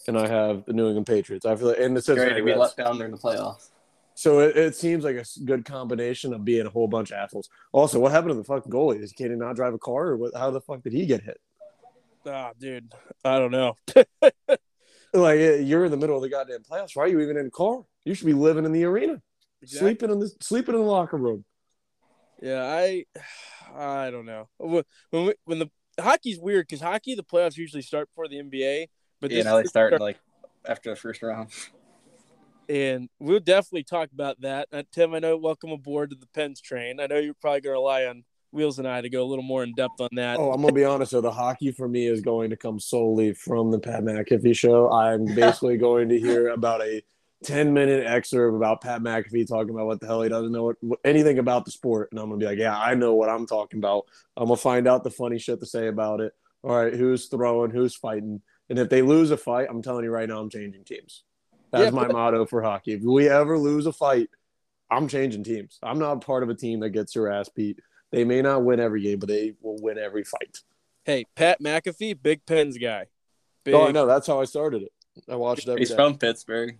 and I have the New England Patriots. I feel like, and the Great, Cincinnati we Reds. let down during the playoffs. So it, it seems like a good combination of being a whole bunch of assholes. Also, what happened to the fucking goalie? Is he not drive a car, or what, how the fuck did he get hit? Ah, dude, I don't know. Like eh, you're in the middle of the goddamn playoffs. Why are you even in a car? You should be living in the arena, sleeping in the sleeping in the locker room. Yeah, I, I don't know. When when, we, when the hockey's weird because hockey the playoffs usually start before the NBA, but Yeah, this now they is- start like after the first round. and we'll definitely talk about that. Uh, Tim, I know welcome aboard to the Pens train. I know you're probably going to rely on Wheels and I to go a little more in depth on that. Oh, I'm gonna be honest. though, the hockey for me is going to come solely from the Pat McAfee show. I'm basically going to hear about a 10 minute excerpt about Pat McAfee talking about what the hell he doesn't know what, what- anything about the sport, and I'm gonna be like, yeah, I know what I'm talking about. I'm gonna find out the funny shit to say about it. All right, who's throwing, who's fighting, and if they lose a fight, I'm telling you right now, I'm changing teams. That's Yeah, my but- motto for hockey. If we ever lose a fight, I'm changing teams. I'm not part of a team that gets your ass beat. They may not win every game, but they will win every fight. Hey, Pat McAfee, big Pens guy. Big, Oh, I know. That's how I started it. I watched it every He's day. from Pittsburgh.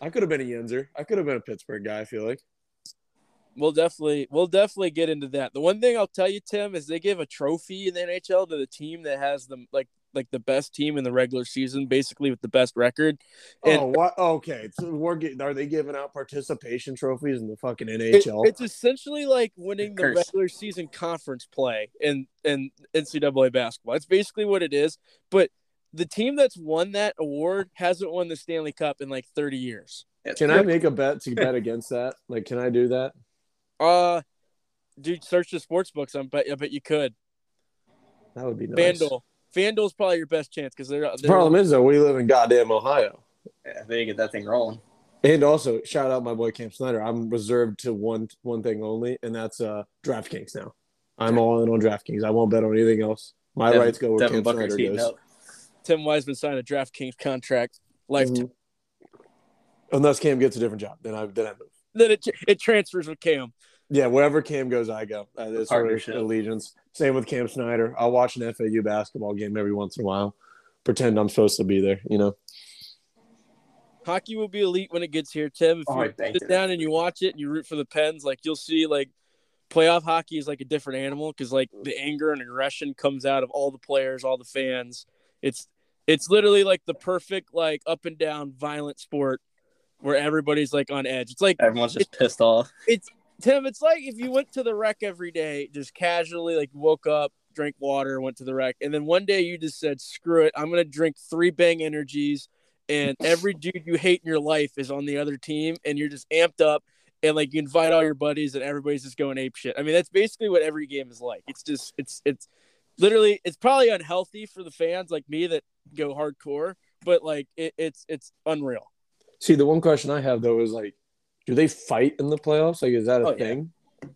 I could have been a Yinzer. I could have been a Pittsburgh guy. I feel like. We'll definitely we'll definitely get into that. The one thing I'll tell you, Tim, is they give a trophy in the NHL to the team that has the like like the best team in the regular season, basically with the best record. Oh, and oh, what? Okay, so we're getting. Are they giving out participation trophies in the fucking It- NHL? it's essentially like winning the regular season conference play in in NCAA basketball. That's basically what it is. But the team that's won that award hasn't won the Stanley Cup in like 30 years. Can I make a bet to bet against that? Like, can I do that? Uh dude, search the sports books. I bet I bet you could. That would be nice. FanDuel. FanDuel's probably your best chance because they're, The they're problem is though, we live in goddamn Ohio. Yeah, they get that thing rolling. And also, shout out my boy Cam Snyder. I'm reserved to one one thing only, and that's uh DraftKings now. I'm all in on DraftKings. I won't bet on anything else. My Devin- rights go where Devin Cam Booker's Snyder goes. up. Tim Wiseman signed a DraftKings contract lifetime. Mhm. Unless Cam gets a different job, then I then I move. Then it it transfers with Cam. Yeah, wherever Cam goes, I go. Uh, it's Partnership. allegiance. Same with Cam Snyder. I'll watch an FAU basketball game every once in a while. Pretend I'm supposed to be there. You know. Hockey will be elite when it gets here, Tim. If Oh, you I sit you. down and you watch it and you root for the Pens, like you'll see, like playoff hockey is like a different animal because like the anger and aggression comes out of all the players, all the fans. It's it's literally like the perfect like up and down violent sport where everybody's like on edge. It's like Everyone's just pissed off. It's Tim, it's like if you went to the rec every day, just casually, like woke up, drank water, went to the rec, and then one day you just said, "Screw it, I'm gonna drink three Bang Energies," and every dude you hate in your life is on the other team, and you're just amped up, and like you invite all your buddies, and everybody's just going ape shit. I mean, that's basically what every game is like. It's just, it's, it's literally, it's probably unhealthy for the fans like me that go hardcore, but like it, it's, it's unreal. See, the one question I have though is like, do they fight in the playoffs? Like, is that a Oh, thing?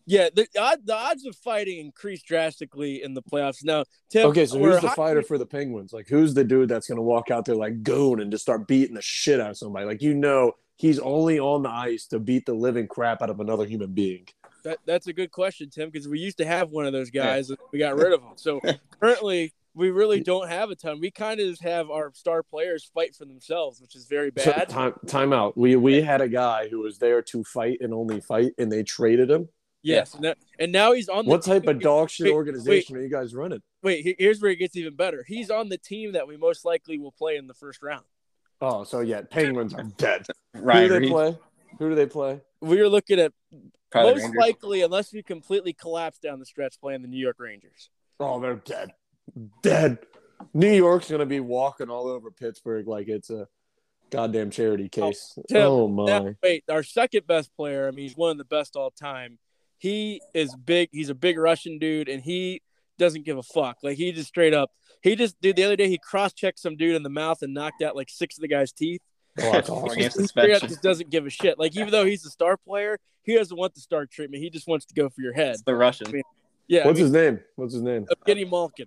Yeah, the, the odds of fighting increase drastically in the playoffs. Now, Tim, Okay, so who's the hockey- fighter for the Penguins? Like, who's the dude that's gonna walk out there like goon and just start beating the shit out of somebody? Like, you know, he's only on the ice to beat the living crap out of another human being. That, that's a good question, Tim, because we used to have one of those guys. and We got rid of him. So currently, we really don't have a ton. We kind of just have our star players fight for themselves, which is very So, bad. time, time out. We we had a guy who was there to fight and only fight, and they traded him. yes, and, that, and now he's on the What type team- of dog shit wait, organization are you guys running? Wait, here's where it gets even better. He's on the team that we most likely will play in the first round. Oh, so yeah, Penguins are dead. Who Ryan they Reaves, play? Who do they play? We are looking at probably most Rangers. likely, unless we completely collapse down the stretch, playing the New York Rangers. Oh, they're dead. Dead. New York's gonna be walking all over Pittsburgh like it's a goddamn charity oh, case. Tim, Oh, my. Now, wait, our second best player. I mean, he's one of the best all time. He is big. He's a big Russian dude, and he doesn't give a fuck. Like he just straight up. He just dude. The other day, he cross checked some dude in the mouth and knocked out like six of the guy's teeth. Oh, Four awesome. games He straight up suspension. just doesn't give a shit. Like even though he's a star player, he doesn't want the star treatment. He just wants to go for your head. It's the Russian. Yeah, What's I mean, his name? What's his name? Evgeny Malkin.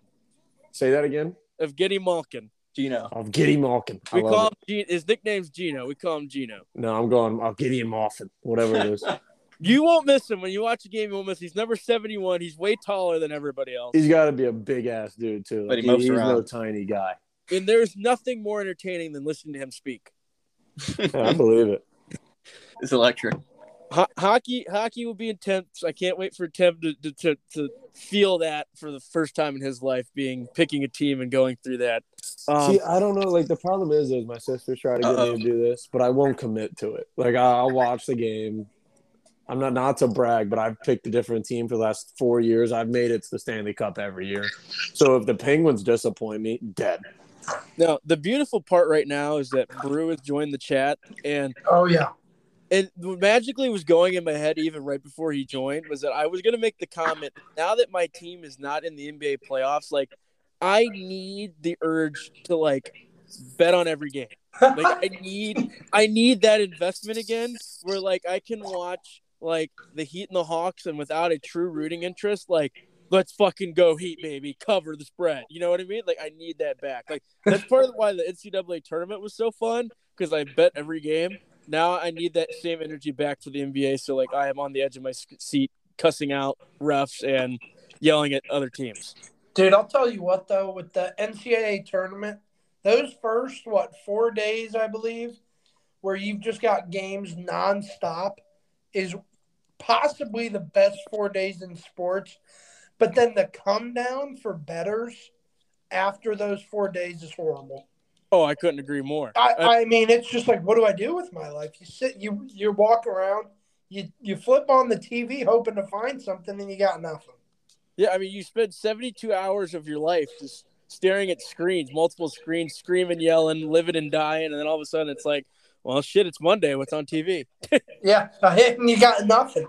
Say that again. Evgeny Malkin. Gino. I'll Malkin. I We call him. G- his nickname's Gino. We call him Gino. No, I'm going. I'll get him Malkin. Whatever it is. You won't miss him when you watch a game. You won't miss. He's number seventy-one. He's way taller than everybody else. He's got to be a big ass dude too. But Like, he moves he's no tiny guy. and there's nothing more entertaining than listening to him speak. Yeah, I believe it. It's electric. Ho- hockey, hockey will be intense. I can't wait for Tim to, to, to, to feel that for the first time in his life, being picking a team and going through that. Um, See, I don't know. Like the problem is, is my sisters try to get Uh-oh. me to do this, but I won't commit to it. Like I'll watch the game. I'm not not to brag, but I've picked a different team for the last four years. I've made it to the Stanley Cup every year. So if the Penguins disappoint me, dead. Now, the beautiful part right now is that Brew has joined the chat, and Oh yeah. and what magically was going in my head even right before he joined was that I was going to make the comment now that my team is not in the NBA playoffs, like I need the urge to like bet on every game. Like I need I need that investment again where like I can watch like the Heat and the Hawks and without a true rooting interest, like let's fucking go Heat, baby, cover the spread. You know what I mean? Like I need that back. Like that's part of why the NCAA tournament was so fun because I bet every game. Now I need that same energy back for the NBA. So like I am on the edge of my seat, cussing out refs and yelling at other teams. Dude, I'll tell you what though, with the NCAA tournament, those first what four days I believe, where you've just got games nonstop, is possibly the best four days in sports. But then the come down for betters after those four days is horrible. Oh, I couldn't agree more. I, Uh, I mean, it's just like, what do I do with my life? You sit, you you walk around, you you flip on the TV hoping to find something, and you got nothing. Yeah, I mean, you spend 72 hours of your life just staring at screens, multiple screens, screaming, yelling, living and dying, and then all of a sudden it's like, well, shit, it's Monday. What's on TV? Yeah, and you got nothing.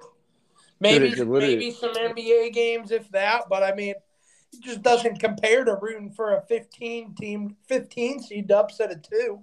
Maybe Dude, it literally- maybe some NBA games, if that. But I mean, it just doesn't compare to rooting for a 15 team, 15 seed to upset a two.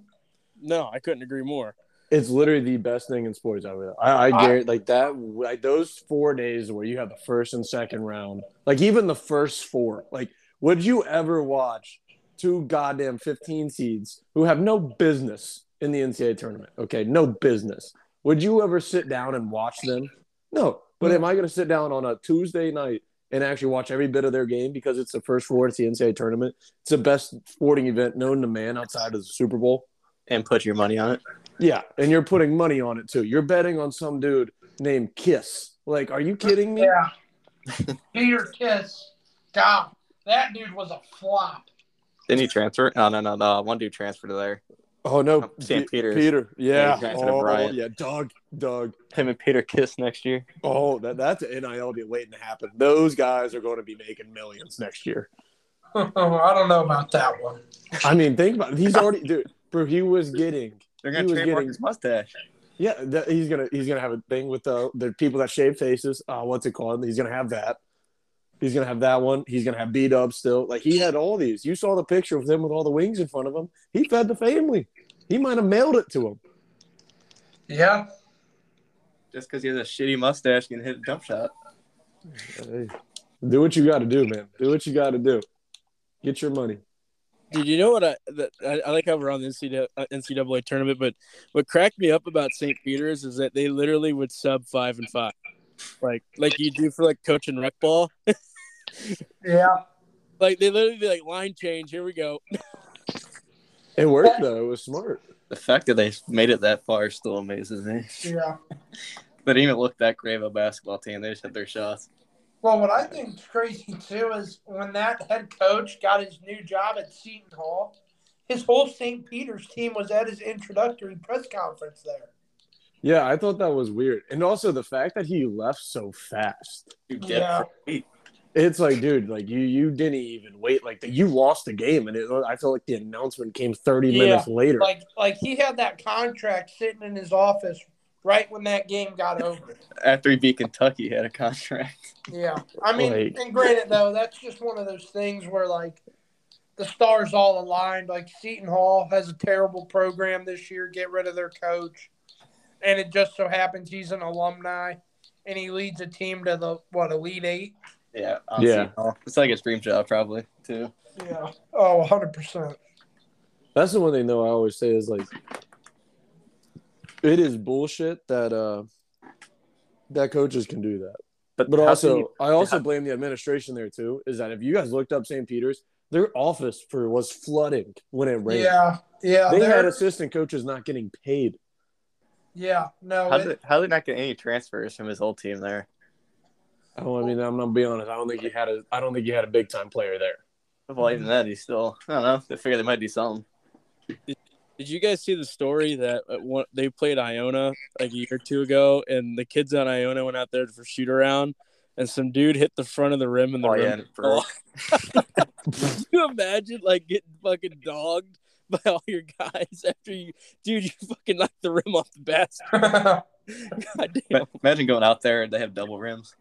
No, I couldn't agree more. It's literally the best thing in sports ever. though. I, I guarantee, like that, like those four days where you have the first and second round, like even the first four. Like, would you ever watch two goddamn 15 seeds who have no business in the NCAA tournament? Okay, no business. Would you ever sit down and watch them? No. But am I going to sit down on a Tuesday night and actually watch every bit of their game because it's the first four at the NCAA tournament? It's the best sporting event known to man outside of the Super Bowl. And put your money on it. Yeah, and you're putting money on it too. You're betting on some dude named Kiss. Like, are you kidding me? Yeah. Peter Kiss. God, that dude was a flop. Didn't he transfer? No, no, no, no. One dude transferred to there. Oh no, St. Pe- Peter's. Peter. Yeah. Yeah, he oh, yeah, Doug. Doug. Him and Peter Kiss next year. Oh, that that's an NIL deal waiting to happen. Those guys are going to be making millions next year. I don't know about that one. I mean, think about it. He's already, dude. Bro, he was getting. They're gonna was trademark getting- his mustache. Yeah, that, he's gonna he's gonna have a thing with the the people that shave faces. Uh, what's it called? He's gonna have that. He's gonna have that one. He's gonna have B Dub still. Like he had all these. You saw the picture of him with all the wings in front of him. He fed the family. He might have mailed it to him. Yeah. Just because he has a shitty mustache can hit a jump shot. Hey, do what you got to do, man. Do what you got to do. Get your money. Did you know what I, that, I I like how we're on the NCAA, uh, NCAA tournament, but what cracked me up about St. Peter's is that they literally would sub five and five, like like you do for like coaching rec ball. Yeah. Like they literally be like line change. Here we go. It worked though. It was smart. The fact that they made it that far still amazes eh? me. Yeah. They didn't even look that great of a basketball team. They just had their shots. Well, what I think is crazy too is when that head coach got his new job at Seton Hall, his whole St. Peter's team was at his introductory press conference there. Yeah, I thought that was weird, and also the fact that he left so fast. You get Yeah. Free. It's like, dude, like you you didn't even wait. Like you lost the game, and it, I feel like the announcement came thirty Yeah, minutes later. Like, like he had that contract sitting in his office right when that game got over. After he beat Kentucky, he had a contract. Yeah, I mean, Like- and granted though, that's just one of those things where like the stars all aligned. Like Seton Hall has a terrible program this year. Get rid of their coach, and it just so happens he's an alumni, and he leads a team to the what Elite Eight. Yeah. Yeah. honestly, It's like a dream job, probably, too. Yeah. Oh, 100 percent. That's the one thing though I always say is like it is bullshit that uh that coaches can do that. But how also you- I also how- blame the administration there too, is that if you guys looked up St. Peter's, their office for was flooding when it rained. Yeah. Yeah. They had assistant coaches not getting paid. yeah. No. How did, how did not get any transfers from his old team there? Oh, I mean, I'm gonna be honest. I don't think he had a. I don't think he had a big time player there. Well, even that, he's still, I don't know. They figure they might do something. Did you guys see the story that uh, one, they played Iona like a year or two ago, and the kids on Iona went out there for shoot around, and some dude hit the front of the rim, and the Oh, rim. yeah. fell off. Can you imagine like getting fucking dogged by all your guys after you, dude? You fucking knocked the rim off the basket. God damn. Imagine going out there and they have double rims.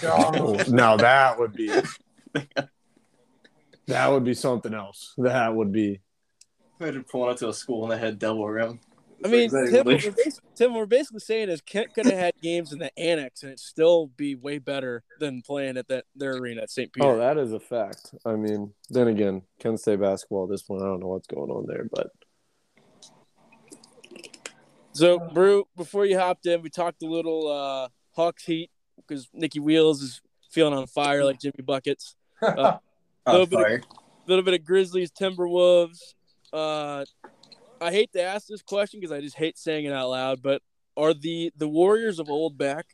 God. now that would be. that would be something else. That would be. Imagine pulling up to a school and they had double rim. I mean, Exactly Tim, what what they- we're basically, Tim, we're basically saying is Kent could have had games in the annex and it'd still be way better than playing at that their arena at St. Peter. Oh, that is a fact. I mean, then again, Kent State basketball at this point, I don't know what's going on there, but So, Brew, before you hopped in, we talked a little uh, Hawks Heat because Nikki Wheels is feeling on fire like Jimmy Buckets. On Little bit of- A little bit of Grizzlies, Timberwolves. Uh, I hate to ask this question because I just hate saying it out loud, but are the the Warriors of old back?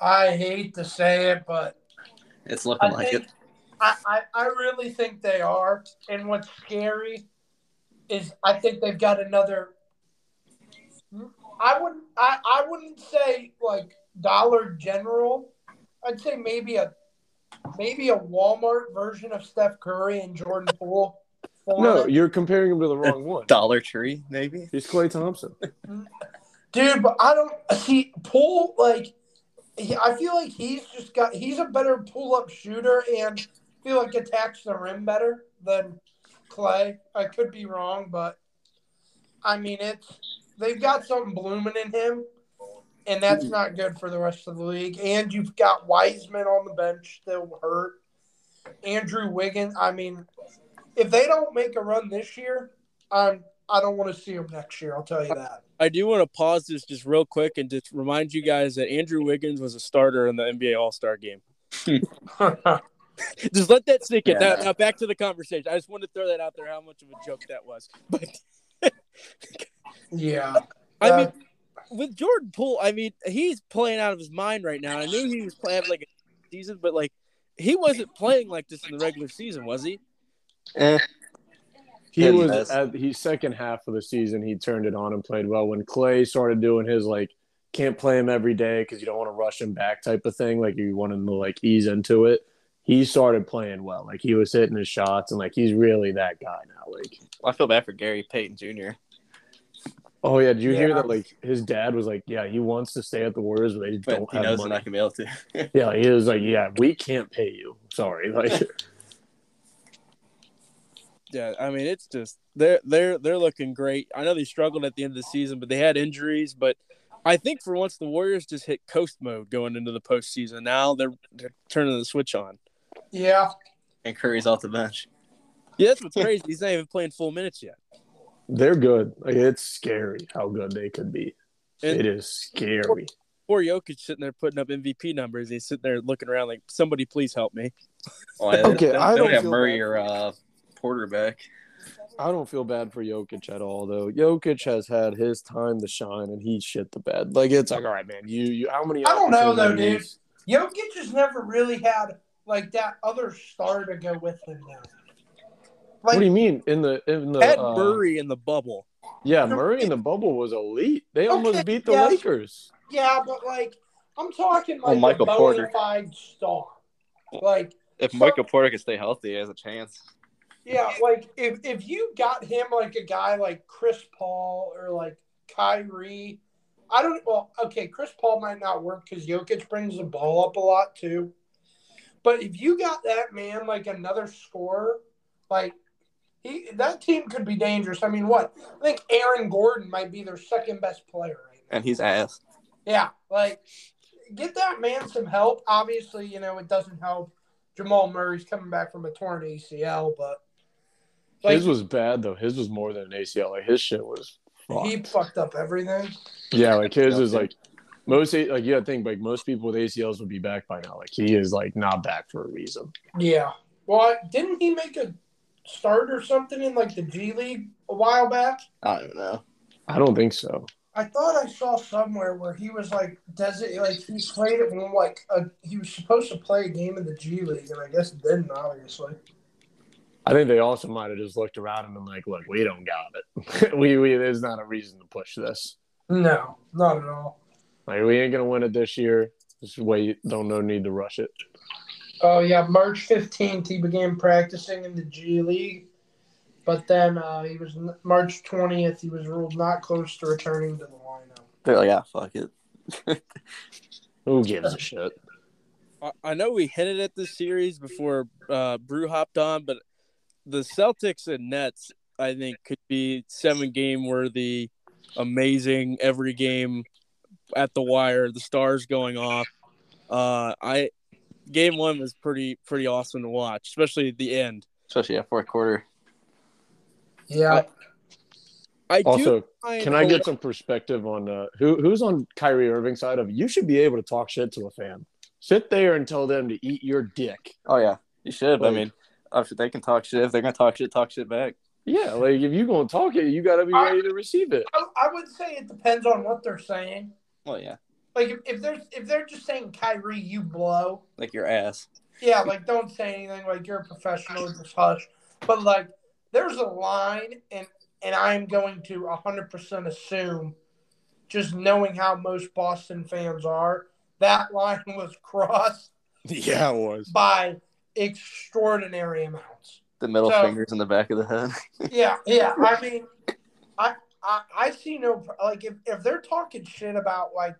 I hate to say it, but It's looking I like think it. I, I, I really think they are. And what's scary is I think they've got another. I wouldn't I, I wouldn't say like Dollar General. I'd say maybe a maybe a Walmart version of Steph Curry and Jordan Poole. no, you're comparing him to the wrong one. Dollar Tree, maybe? He's Klay Thompson. Dude, but I don't see Poole like. he- I feel like he's just got. He's a better pull-up shooter and I feel like attacks the rim better than Klay. I could be wrong, but I mean it's they've got something blooming in him, and that's not good for the rest of the league. And you've got Wiseman on the bench still hurt. Andrew Wiggins. I mean, if they don't make a run this year, I'm I don't want to see them next year. I'll tell you that. I do want to pause this just real quick and just remind you guys that Andrew Wiggins was a starter in the NBA All Star game. just let that sink in. Yeah. Now, now back to the conversation. I just wanted to throw that out there. How much of a joke that was, but yeah. I Uh, mean, with Jordan Poole, I mean, he's playing out of his mind right now. I knew he was playing like a season, but like he wasn't playing like this in the regular season, was he? Eh, He Yeah, was that's- at he second half of the season. He turned it on and played well. When Klay started doing his like can't play him every day because you don't want to rush him back type of thing, like you want him to like ease into it. He started playing well. Like he was hitting his shots and like he's really that guy now. Like I feel bad for Gary Payton Jr. oh yeah, did you hear that? Like his dad was like, yeah, he wants to stay at the Warriors, but they But don't he have knows money. they're not gonna be able to. Yeah, he was like, yeah, we can't pay you. Sorry, like Yeah, I mean, it's just they're they're they're looking great. I know they struggled at the end of the season, but they had injuries. But I think for once the Warriors just hit coast mode going into the postseason. Now they're, they're turning the switch on. Yeah. and Curry's off the bench. Yeah, that's what's crazy. He's not even playing full minutes yet. They're good. Like it's scary how good they could be. And- it is scary. Poor Jokic sitting there putting up MVP numbers. He's sitting there looking around like, somebody please help me. Oh, yeah, Okay, they, I don't have feel Murray bad. or uh, Porter back. I don't feel bad for Jokic at all, though. Jokic has had his time to shine, and he shit the bed. Like it's like, all right, man. You, you, how many? I don't know, though, dude. opportunities- Jokic has never really had like that other star to go with him now. Like What do you mean in the in the? Had uh, Murray in the bubble. Yeah, Murray in the bubble was elite. They almost beat the yes. Lakers. yeah, but like I'm talking Oh, like Michael a bona Porter. fide star. Like If So- Michael Porter can stay healthy, he has a chance. yeah, like if if you got him like a guy like Chris Paul or like Kyrie, I don't. Well, okay, Chris Paul might not work because Jokic brings the ball up a lot too. But if you got that man like another scorer, like he that team could be dangerous. I mean, what I think Aaron Gordon might be their second best player right now. And he's ass. Yeah, like get that man some help. Obviously, you know it doesn't help. Jamal Murray's coming back from a torn ACL, but like his was bad though. His was more than an ACL. Like his shit was. he fucked. fucked up everything. Yeah, like his is like most like yeah, I think like most people with ACLs would be back by now. Like he is like not back for a reason. Yeah. Well, didn't he make a start or something in like the G League a while back? I don't know. I don't think so. I thought I saw somewhere where he was like, does it like he played it when like a, he was supposed to play a game in the G League, and I guess didn't obviously. I think they also might have just looked around and been like, "Look, we don't got it. we we there's not a reason to push this. No, not at all. Like we ain't gonna win it this year. Just wait. Don't no need to rush it. Oh yeah, March fifteenth he began practicing in the G League, but then uh, he was March twentieth he was ruled not close to returning to the lineup. They're like, ah, fuck it. Who gives a shit? I- I know we hinted at this series before uh, Brew hopped on, but the Celtics and Nets, I think, could be seven game worthy, amazing every game at the wire, the stars going off. Uh, I game one was pretty pretty awesome to watch, especially at the end. Especially at fourth quarter. Yeah, I do. Also, find can I get some perspective on uh, who who's on Kyrie Irving's side of? You should be able to talk shit to a fan. Sit there and tell them to eat your dick. Oh yeah, you should. but I mean, obviously they can talk shit. If they're gonna talk shit, talk shit back. Yeah, like if you gonna talk it, you gotta be I- ready to receive it. I, I would say it depends on what they're saying. Well, yeah, Like if, if they're if they're just saying Kyrie, you blow. like your ass. Yeah, like don't say anything. Like you're a professional, just hush. But like there's a line, and and I'm going to hundred percent assume, just knowing how most Boston fans are, that line was crossed Yeah, it was. by extraordinary amounts. The middle So- fingers in the back of the head. Yeah, yeah. I mean, I I, I see no like if, if they're talking shit about like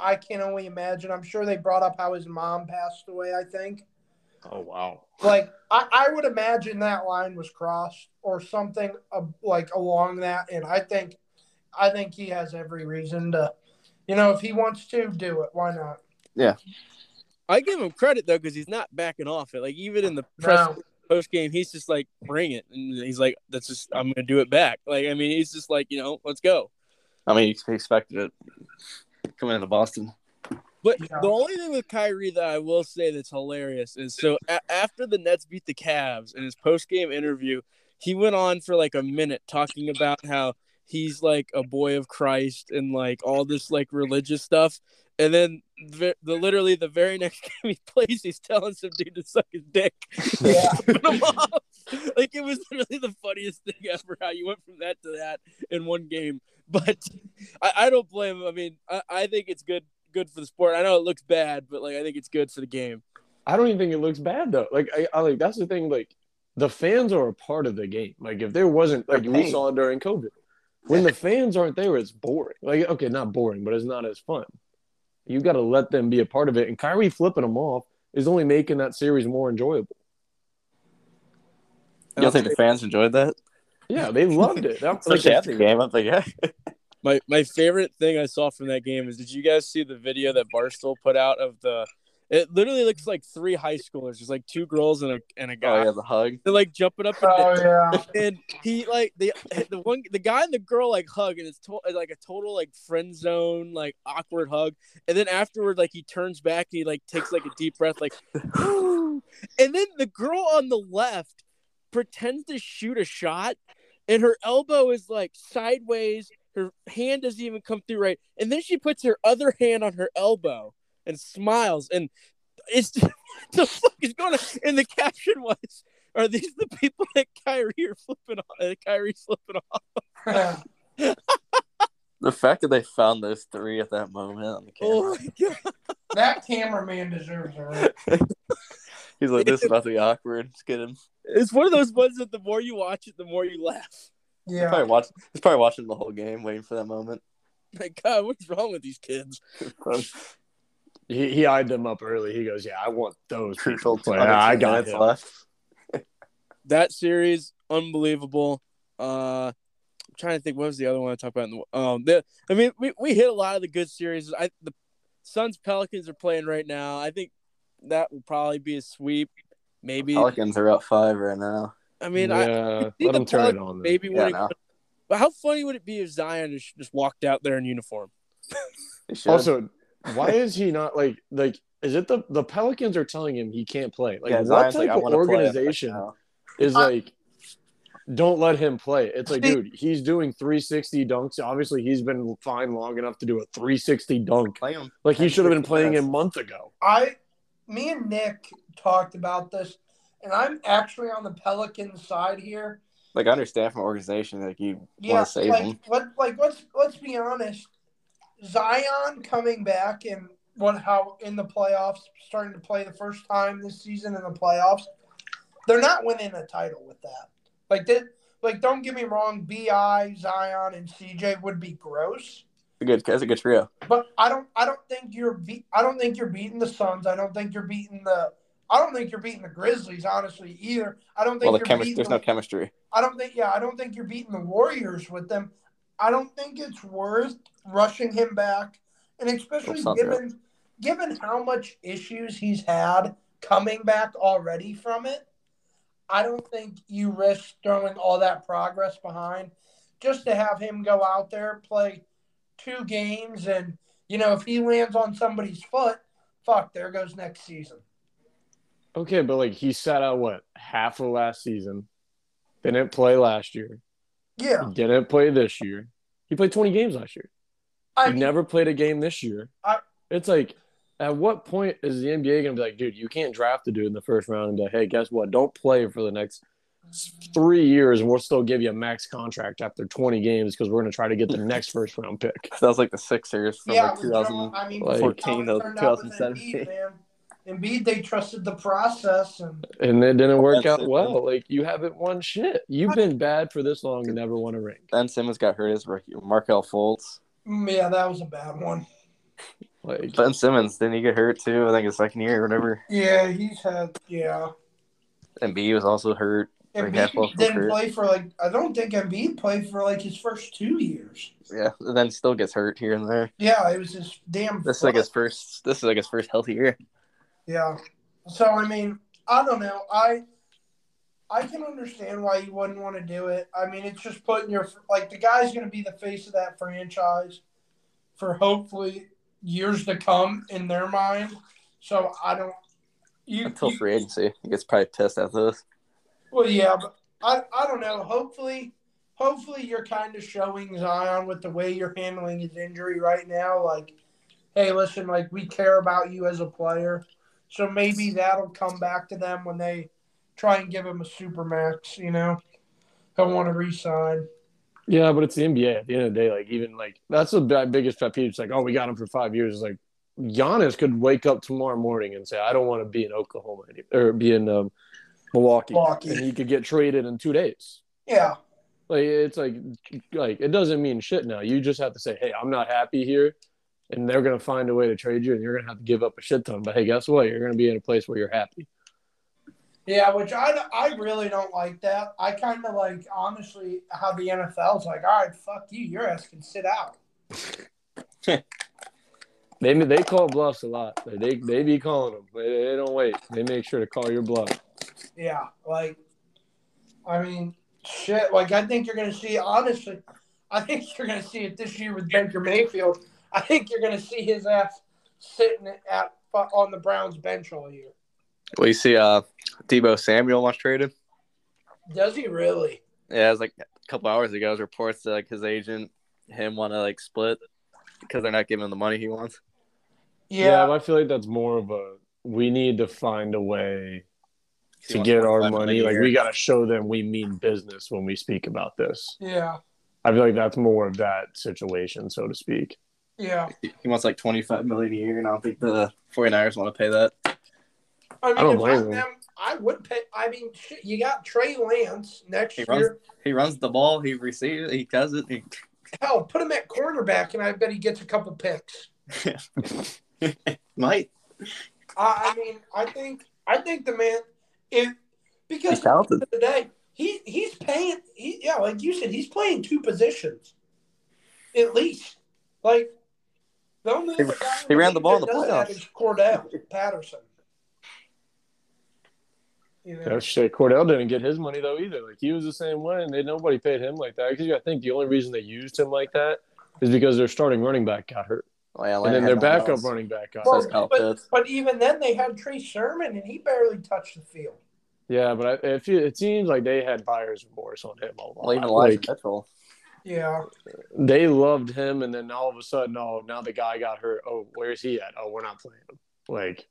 I can only imagine. I'm sure they brought up how his mom passed away. I think Oh wow. like I, I would imagine that line was crossed or something uh, like along that, and I think I think he has every reason to, you know, if he wants to do it, why not? Yeah. I give him credit though because he's not backing off it. Like even in the press No. post game, he's just like, "Bring it," and he's like, "That's just I'm gonna do it back." Like I mean, he's just like, you know, let's go. I mean, he expected it coming into Boston. But Yeah. the only thing with Kyrie that I will say that's hilarious is so a- after the Nets beat the Cavs in his post game interview, he went on for like a minute talking about how he's like a boy of Christ and like all this like religious stuff. And then the, the literally the very next game he plays, he's telling some dude to suck his dick. Yeah. Put him off. Like it was literally the funniest thing ever. How you went from that to that in one game. But I, I don't blame him. I mean, I, I think it's good good for the sport. I know it looks bad, but like I think it's good for the game. I don't even think it looks bad though. Like I, I like that's the thing. Like the fans are a part of the game. Like if there wasn't like we saw during COVID, when the fans aren't there, it's boring. Like okay, not boring, but it's not as fun. You got to let them be a part of it. And Kyrie flipping them off is only making that series more enjoyable. You don't think the fans enjoyed that? Yeah, they loved it. That, like, Especially after the game, I'm like, yeah. My my favorite thing I saw from that game is did you guys see the video that Barstool put out of the it literally looks like three high schoolers. There's like two girls and a and a oh, guy. Oh yeah, the hug. They're like jumping up and Oh down. yeah. and he like the the one the guy and the girl like hug and it's to, like a total like friend zone like awkward hug and then afterward like he turns back and he like takes like a deep breath like and then the girl on the left pretends to shoot a shot and her elbow is like sideways her hand doesn't even come through right and then she puts her other hand on her elbow and smiles and it's the fuck is going on and the caption was are these the people that Kyrie are flipping off? That Kyrie's flipping off. The fact that they found those three at that moment on the camera. Oh camera. my god! that cameraman deserves a ring. He's like, this is about to be awkward. Just get him. It's one of those ones that the more you watch it, the more you laugh. He's Yeah. probably watching. He's probably watching the whole game, waiting for that moment. Like God, what's wrong with these kids? he, he eyed them up early. He goes, "Yeah, I want those." Crucial. people." under I got minutes him. left. That series, unbelievable. Uh, I'm trying to think what was the other one I talked about. In the, um, the, I mean, we, we hit a lot of the good series. I the Suns Pelicans are playing right now. I think that will probably be a sweep. Maybe. Pelicans are up five right now. I mean, I yeah, see let the turn it on. Then. maybe Yeah, winning. no. But how funny would it be if Zion just, just walked out there in uniform? Also, why is he not like like? Is it the the Pelicans are telling him he can't play? Like yeah, what Zion's type like, of want to play right organization is uh, like? Don't let him play. It's like, dude, he's doing 360 dunks. Obviously, he's been fine long enough to do a 360 dunk. Play him. Like he should have been playing a month ago. I, me and Nick talked about this, and I'm actually on the Pelicans side here. Like I understand from organization, like you Yeah, want to save like let like let's let's be honest. Zion coming back and what how in the playoffs, starting to play the first time this season in the playoffs, they're not winning a title with that. Like that, like don't get me wrong, Bi Zion and CJ would be gross. A good, that's a good trio. But I don't I don't think you're be- I don't think you're beating the Suns. I don't think you're beating the I don't think you're beating the Grizzlies honestly either. I don't think Well, the you're beating There's the, no chemistry. I don't think yeah, I don't think you're beating the Warriors with them. I don't think it's worth rushing him back. And especially given given how much issues he's had coming back already from it, I don't think you risk throwing all that progress behind just to have him go out there, play two games, and you know, if he lands on somebody's foot, fuck, there goes next season. Okay, but like he sat out what half of last season, didn't play last year, Yeah. he didn't play this year. He played 20 games last year. I he mean, never played a game this year. I- it's like, at what point is the NBA going to be like, dude, you can't draft a dude in the first round and be like, hey, guess what? Don't play for the next three years and we'll still give you a max contract after 20 games because we're going to try to get the next first round pick. That was like the Sixers from yeah, like with 2000. I mean, like- look how it 14 to turned out with 2017. Embiid, they trusted the process, and And it didn't work That's out it, well. Like, you haven't won shit. You've been bad for this long and never won a ring. Ben Simmons got hurt as rookie. Markelle Fultz. mm, yeah, that was a bad one. Like, Ben Simmons didn't he get hurt too? I think his second year or whatever. Yeah, he's had yeah. And B was also hurt. Embiid didn't hurt. play for like I don't think Embiid played for like his first two years. Yeah, and then still gets hurt here and there. Yeah, it was his damn. This is like his first. This is like his first healthy year. Yeah. So I mean, I don't know. I I can understand why you wouldn't want to do it. I mean, it's just putting your like the guy's going to be the face of that franchise for hopefully years to come in their mind. So I don't. You, Until you- free agency, he gets probably pissed after this. Well, yeah, but I I don't know. Hopefully, hopefully you're kind of showing Zion with the way you're handling his injury right now. Like, hey, listen, like we care about you as a player. So maybe that'll come back to them when they try and give him a super max. You know, he'll want to resign. Yeah, but it's the NBA. At the end of the day, like even like that's the biggest pet peeve. It's like, oh, we got him for five years. It's like Giannis could wake up tomorrow morning and say, I don't want to be in Oklahoma or be in um, Milwaukee, Milwaukee. and he could get traded in two days. Yeah, Like it's like like it doesn't mean shit now. You just have to say, hey, I'm not happy here, and they're gonna find a way to trade you, and you're gonna have to give up a shit ton. But hey, guess what? You're gonna be in a place where you're happy. yeah. Which I I really don't like that. I kind of like honestly how the NFL's like, all right, fuck you. Your ass can sit out. They they call bluffs a lot. Like, They they be calling them. They, they don't wait. They make sure to call your bluff. Yeah, like, I mean, shit. Like, I think you're going to see. Honestly, I think you're going to see it this year with Baker Mayfield. I think you're going to see his ass sitting at on the Browns bench all year. Well, you see, uh, Deebo Samuel wants traded. Does he really? Yeah, it was like a couple hours ago. It was reports that like his agent, him, want to like split because they're not giving him the money he wants. Yeah, Yeah, but I feel like that's more of a we need to find a way He to get our money. Like we got to show them we mean business when we speak about this. yeah, I feel like that's more of that situation, so to speak. yeah. He wants like twenty five million a year, and I don't think the 49ers want to pay that. I mean, I don't if blame I'm them, I would pay. I mean, you got Trey Lance next He runs- year. He runs the ball, he receives, he does it. He... Hell, put him at cornerback, and I bet he gets a couple picks. Might. I, I mean, I think I think the man, if because at the end of the day, he he's paying. He yeah, like you said, he's playing two positions, at least. Like the only He- guy he ran the ball in the playoffs. is Cordell Patterson. You know? Yeah, shit. Cordell didn't get his money though either. Like he was the same way, and they nobody paid him like that. Because I think the only reason they used him like that is because their starting running back got hurt, Oh, yeah, and then their backup else. running back got Well, hurt. But, but even then, they had Trey Sermon, and he barely touched the field. Yeah, but I, it, fe- it seems like they had buyer's remorse on him a lot. Well, even Elijah Like, Mitchell. Yeah, they loved him, and then all of a sudden, oh, now the guy got hurt. Oh, where's he at? Oh, we're not playing him. Like,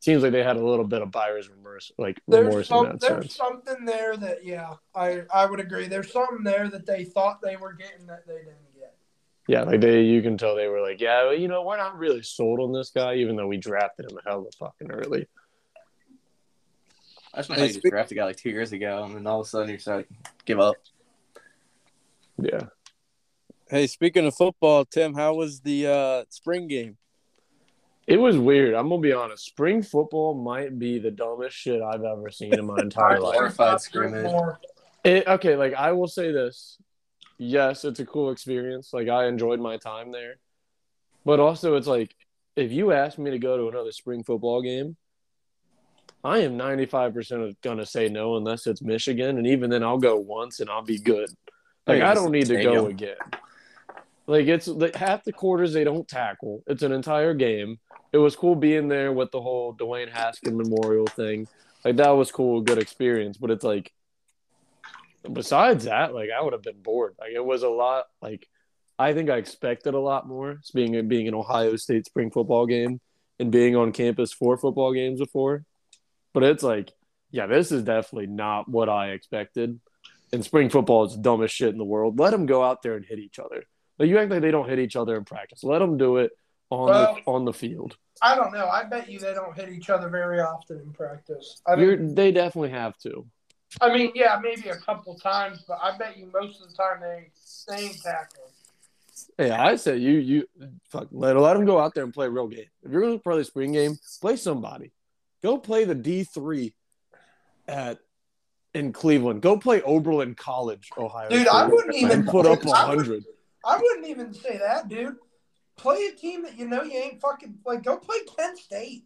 seems like they had a little bit of buyer's remorse, like there's remorse some, in that there's sense. something there that yeah, I I would agree. There's something there that they thought they were getting that they didn't get. Yeah, like they, you can tell they were like, yeah, well, you know, we're not really sold on this guy, even though we drafted him a hella fucking early. I just know Hey, how you just speak- drafted a guy like two years ago, and then all of a sudden you start give up. Yeah, Hey, speaking of football, Tim, how was the uh, spring game? it was weird. I'm gonna be honest. Spring football might be the dumbest shit I've ever seen in my entire life. Glorified scrimmage. It, okay, like I will say this. Yes, it's a cool experience. Like I enjoyed my time there. But also it's like if you ask me to go to another spring football game, I am 95% going to say no unless it's Michigan and even then I'll go once and I'll be good. Like I don't need to go again. Like it's like half the quarters they don't tackle. It's an entire game. It was cool being there with the whole Dwayne Haskins Memorial thing. Like that was cool, good experience. But it's like besides that, like I would have been bored. Like it was a lot. Like I think I expected a lot more. It's being being an Ohio State spring football game and being on campus for football games before. But it's like, yeah, this is definitely not what I expected. And spring football is the dumbest shit in the world. Let them go out there and hit each other. Like you act like they don't hit each other in practice. Let them do it on Well- the on the field. I don't know. I bet you they don't hit each other very often in practice. They definitely have to. I mean, yeah, maybe a couple times, but I bet you most of the time they they ain't tackling. Yeah, I say you you fuck let let them go out there and play a real game. If you're going to play the spring game, play somebody. Go play the D three at in Cleveland. Go play Oberlin College, Ohio. Dude, State, I wouldn't even put up a I hundred. I wouldn't even say that, dude. Play a team that you know you ain't fucking like. Go play Kent State.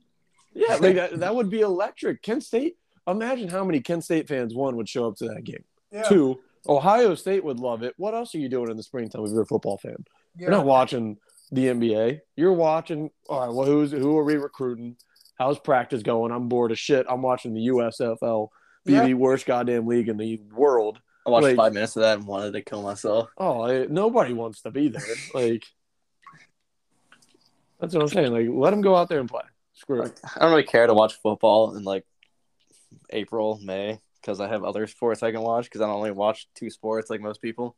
Yeah, like that, that would be electric. Kent State. Imagine how many Kent State fans one would show up to that game. Yeah, Two, Ohio State would love it. What else are you doing in the springtime if you're a football fan? yeah. You're not watching the NBA. You're watching. All right, well, who's who are we recruiting? How's practice going? I'm bored as shit. I'm watching the USFL, be Yeah. the worst goddamn league in the world. I watched Like- five minutes of that and wanted to kill myself. Oh, I, nobody wants to be there. Like, that's what I'm saying. Like, let them go out there and play. Screw it. I don't really care to watch football and like April, May, because I have other sports I can watch. Because I don't only watch two sports like most people.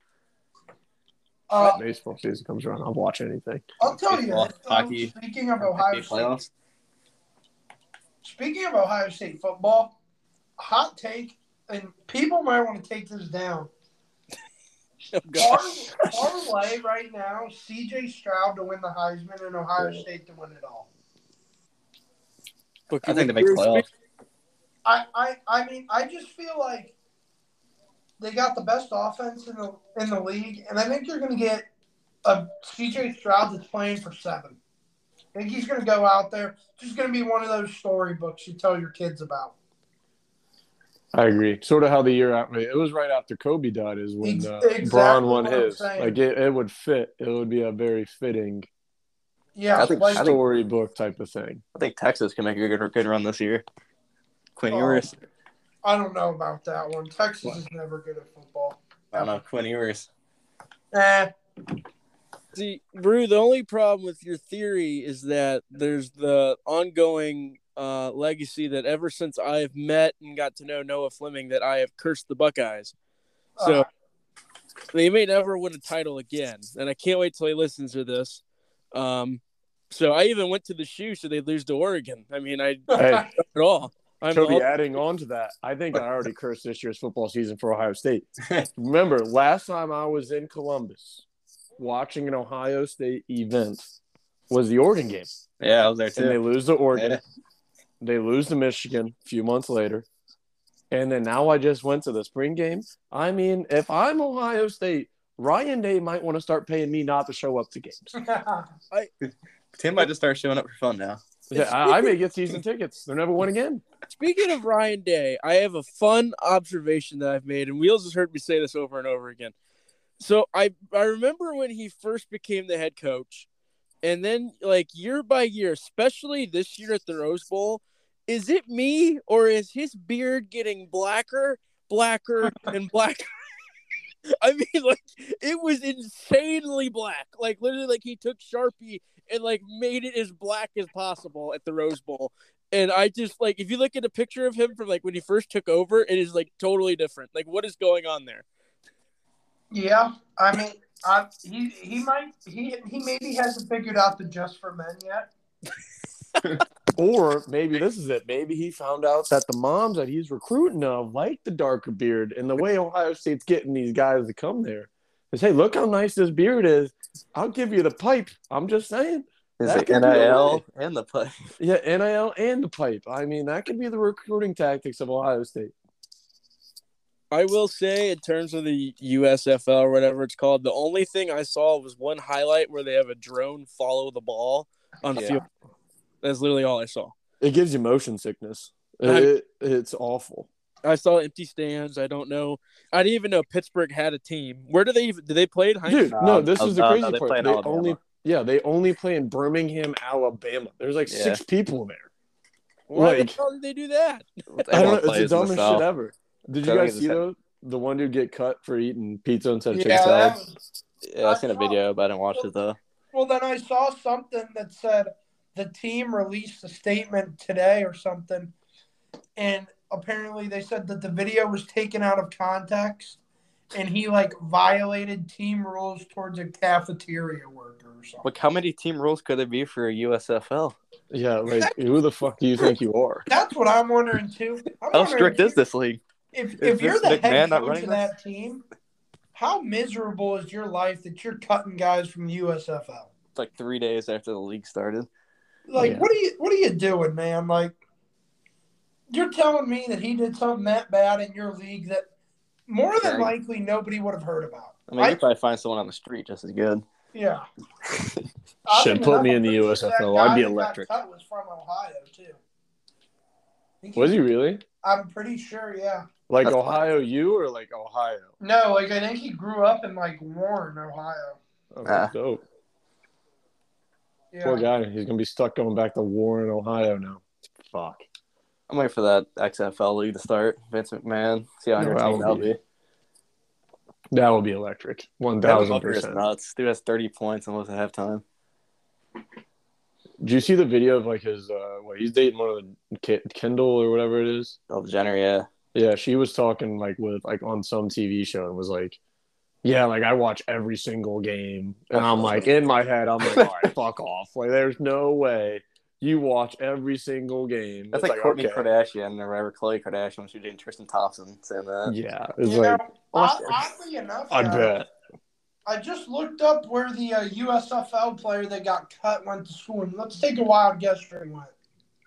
Uh, Baseball season comes around. I'll watch anything. I'll tell you. Baseball, this, though, hockey, speaking of Ohio NBA State, playoffs. speaking of Ohio State football, hot take, and people might want to take this down. Oh, Our, gosh. parlay right now: C.J. Stroud to win the Heisman and Ohio State to win it all. Book I think they make playoffs. I, I, I mean, I just feel like they got the best offense in the in the league, and I think you're going to get a C.J. Stroud that's playing for seven. I think he's going to go out there. Just going to be one of those storybooks you tell your kids about. I agree. Sort of how the year after it was right after Kobe died is when Ex- uh, exactly Braun won his. Like it, it would fit. It would be a very fitting Yeah, I think- like, I think- storybook type of thing. I think Texas can make a good good run this year. Quinn Oh. Ewers. I don't know about that one. Texas is never good at football. I don't know. Quinn Ewers. Eh, See, Brew, the only problem with your theory is that there's the ongoing uh, legacy that ever since I've met and got to know Noah Fleming, that I have cursed the Buckeyes. So uh, they may never win a title again, and I can't wait till he listens to this. Um, so I even went to the shoe so they lose to Oregon. I mean, I Hey, at all. I'm Toby, all- adding on to that, I think I already cursed this year's football season for Ohio State. Remember, last time I was in Columbus watching an Ohio State event was the Oregon game. Yeah, I was there And they lose to Oregon. Yeah. They lose to Michigan a few months later. And then now I just went to the spring game. I mean, if I'm Ohio State, Ryan Day might want to start paying me not to show up to games. I, Tim might just start showing up for fun now. Yeah, I, I may get season tickets. They'll never win again. Speaking of Ryan Day, I have a fun observation that I've made, and Wheels has heard me say this over and over again. So I I remember when he first became the head coach, and then like year by year, especially this year at the Rose Bowl, is it me or is his beard getting blacker, blacker, and blacker? I mean, like it was insanely black. Like literally, like he took Sharpie and like made it as black as possible at the Rose Bowl. And I just like if you look at a picture of him from like when he first took over, it is like totally different. Like what is going on there? yeah, I mean, I, he he might he he maybe hasn't figured out the just for men yet. Or maybe this is it. Maybe he found out that the moms that he's recruiting of like the darker beard, and the way Ohio State's getting these guys to come there is, hey, look how nice this beard is. I'll give you the pipe. I'm just saying. Is That it could be a NIL and the pipe? Yeah, NIL and the pipe. I mean, that could be the recruiting tactics of Ohio State. I will say, in terms of the USFL or whatever it's called, the only thing I saw was one highlight where they have a drone follow the ball on the Yeah. field. That's literally all I saw. It gives you motion sickness. It, it's awful. I saw empty stands. I don't know. I didn't even know Pittsburgh had a team. Where do they even? do they play at Heinz? Dude, no, this Uh, is the uh, crazy no, part. in They Alabama. only, yeah, they only play in Birmingham, Alabama. There's like Yeah. six people there. Why like- the hell did they do that? I don't know. It's the dumbest South. shit ever. Did you guys see the- though? The one dude get cut for eating pizza instead of chicken Yeah, salad. that was, Yeah, I seen a video, but I didn't watch it though. well, then I saw something that said the team released a statement today or something, and apparently they said that the video was taken out of context, and he like violated team rules towards a cafeteria worker or something. Look, how many team rules could it be for a USFL? Yeah, like who the fuck do you think you are? That's what I'm wondering too. I'm How wondering strict if is this league? If Is if you're the head McMahon not coach running of this? that team, how miserable is your life that you're cutting guys from the USFL? It's like three days after the league started. Like, Yeah. what are you what are you doing, man? Like, you're telling me that he did something that bad in your league that more than Yeah. likely nobody would have heard about. I mean, you probably find someone on the street just as good. yeah. Should put me in the I'm pretty sure that USFL. I'd be electric. cut was from Ohio too. I think Was he really? I'm pretty sure. Yeah. Like That's- Ohio U or like Ohio? No, like I think he grew up in like Warren, Ohio. Okay, Ah. dope. Yeah. Poor guy. He's gonna be stuck going back to Warren, Ohio now. Fuck. I'm waiting for that XFL league to start. Vince McMahon. See how No, entertaining that that'll be. be- That will be electric. One thousand percent. nuts. Dude has 30 points was at halftime. Did you see the video of like his? uh What he's dating one of the Ki- Kendall or whatever it is. Oh, Jenner, yeah. Yeah, she was talking like with like on some TV show and was like, "Yeah, like I watch every single game," and I'm like in my head, I'm like, "All right, fuck off!" Like, there's no way you watch every single game. That's It's like, Kourtney okay. Kardashian or whatever, Khloe Kardashian when she was dating Tristan Thompson saying that. Yeah, it's You like know, odd- oddly enough, I guys, bet. I just looked up where the uh, USFL player that got cut went to school. And let's take a wild guess where he went.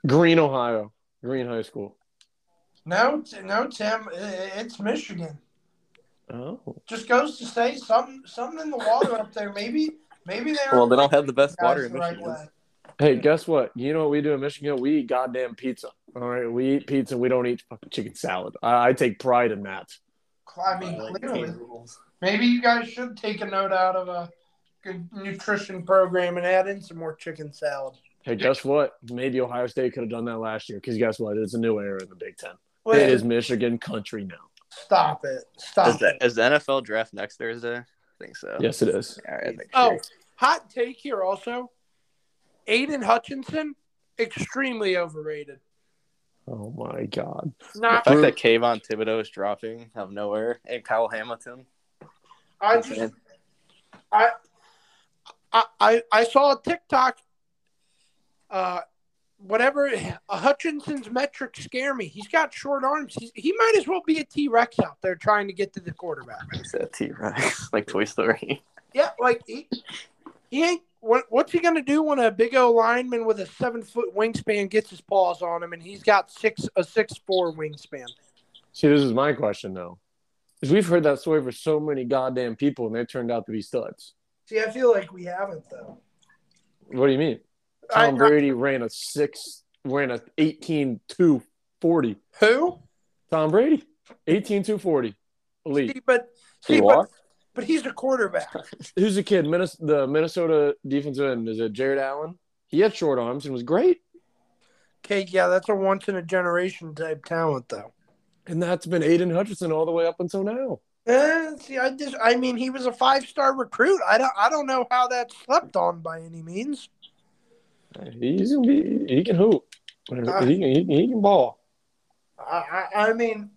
Green, Ohio, Green High School. No, T- no, Tim, it's Michigan. Oh, Just goes to say something, something in the water up there. Maybe, maybe they. Well, aren't they don't have the best water in the right Michigan. way. Hey, guess what? You know what we do in Michigan? We eat goddamn pizza. All right, we eat pizza. We don't eat fucking chicken salad. I, I take pride in that. I mean, clearly, maybe you guys should take a note out of a good nutrition program and add in some more chicken salad. Hey, guess what? Maybe Ohio State could have done that last year because guess what? It's a new era in the Big Ten. Wait, It is Michigan country now. Stop it! Stop Is, it! the, is the NFL draft next Thursday? I think so. Yes, it is. All right, make Oh, sure. hot take here also. Aidan Hutchinson, extremely overrated. Oh my God. The Not, fact that Kayvon Thibodeaux is dropping out of nowhere and Kyle Hamilton. I just, I, I, I, I saw a TikTok. Uh, whatever uh, Hutchinson's metrics scare me. He's got short arms. He's, he might as well be a T Rex out there trying to get to the quarterback. It's a T Rex, like Toy Story. Yeah, like he, he ain't. What, what's he gonna do when a big O lineman with a seven foot wingspan gets his paws on him and he's got six a six four wingspan? See, this is my question though. Because we've heard that story for so many goddamn people and they turned out to be studs. See, I feel like we haven't though. What do you mean? I- Tom Brady ran a six, ran a 18 2 40. Who? Tom Brady, 18 2 40. Elite. See, but He see, but, walked? But he's a quarterback. Who's the kid? Minnes- the Minnesota defensive end. Is it Jared Allen? He had short arms and was great. Okay, yeah, that's a once in a generation type talent though. And that's been Aidan Hutchinson all the way up until now. Eh, see, I just, I mean, he was a five star recruit. I don't, I don't know how that slept on by any means. He's gonna be. He can hoop. He can. He, he can ball. I, I mean,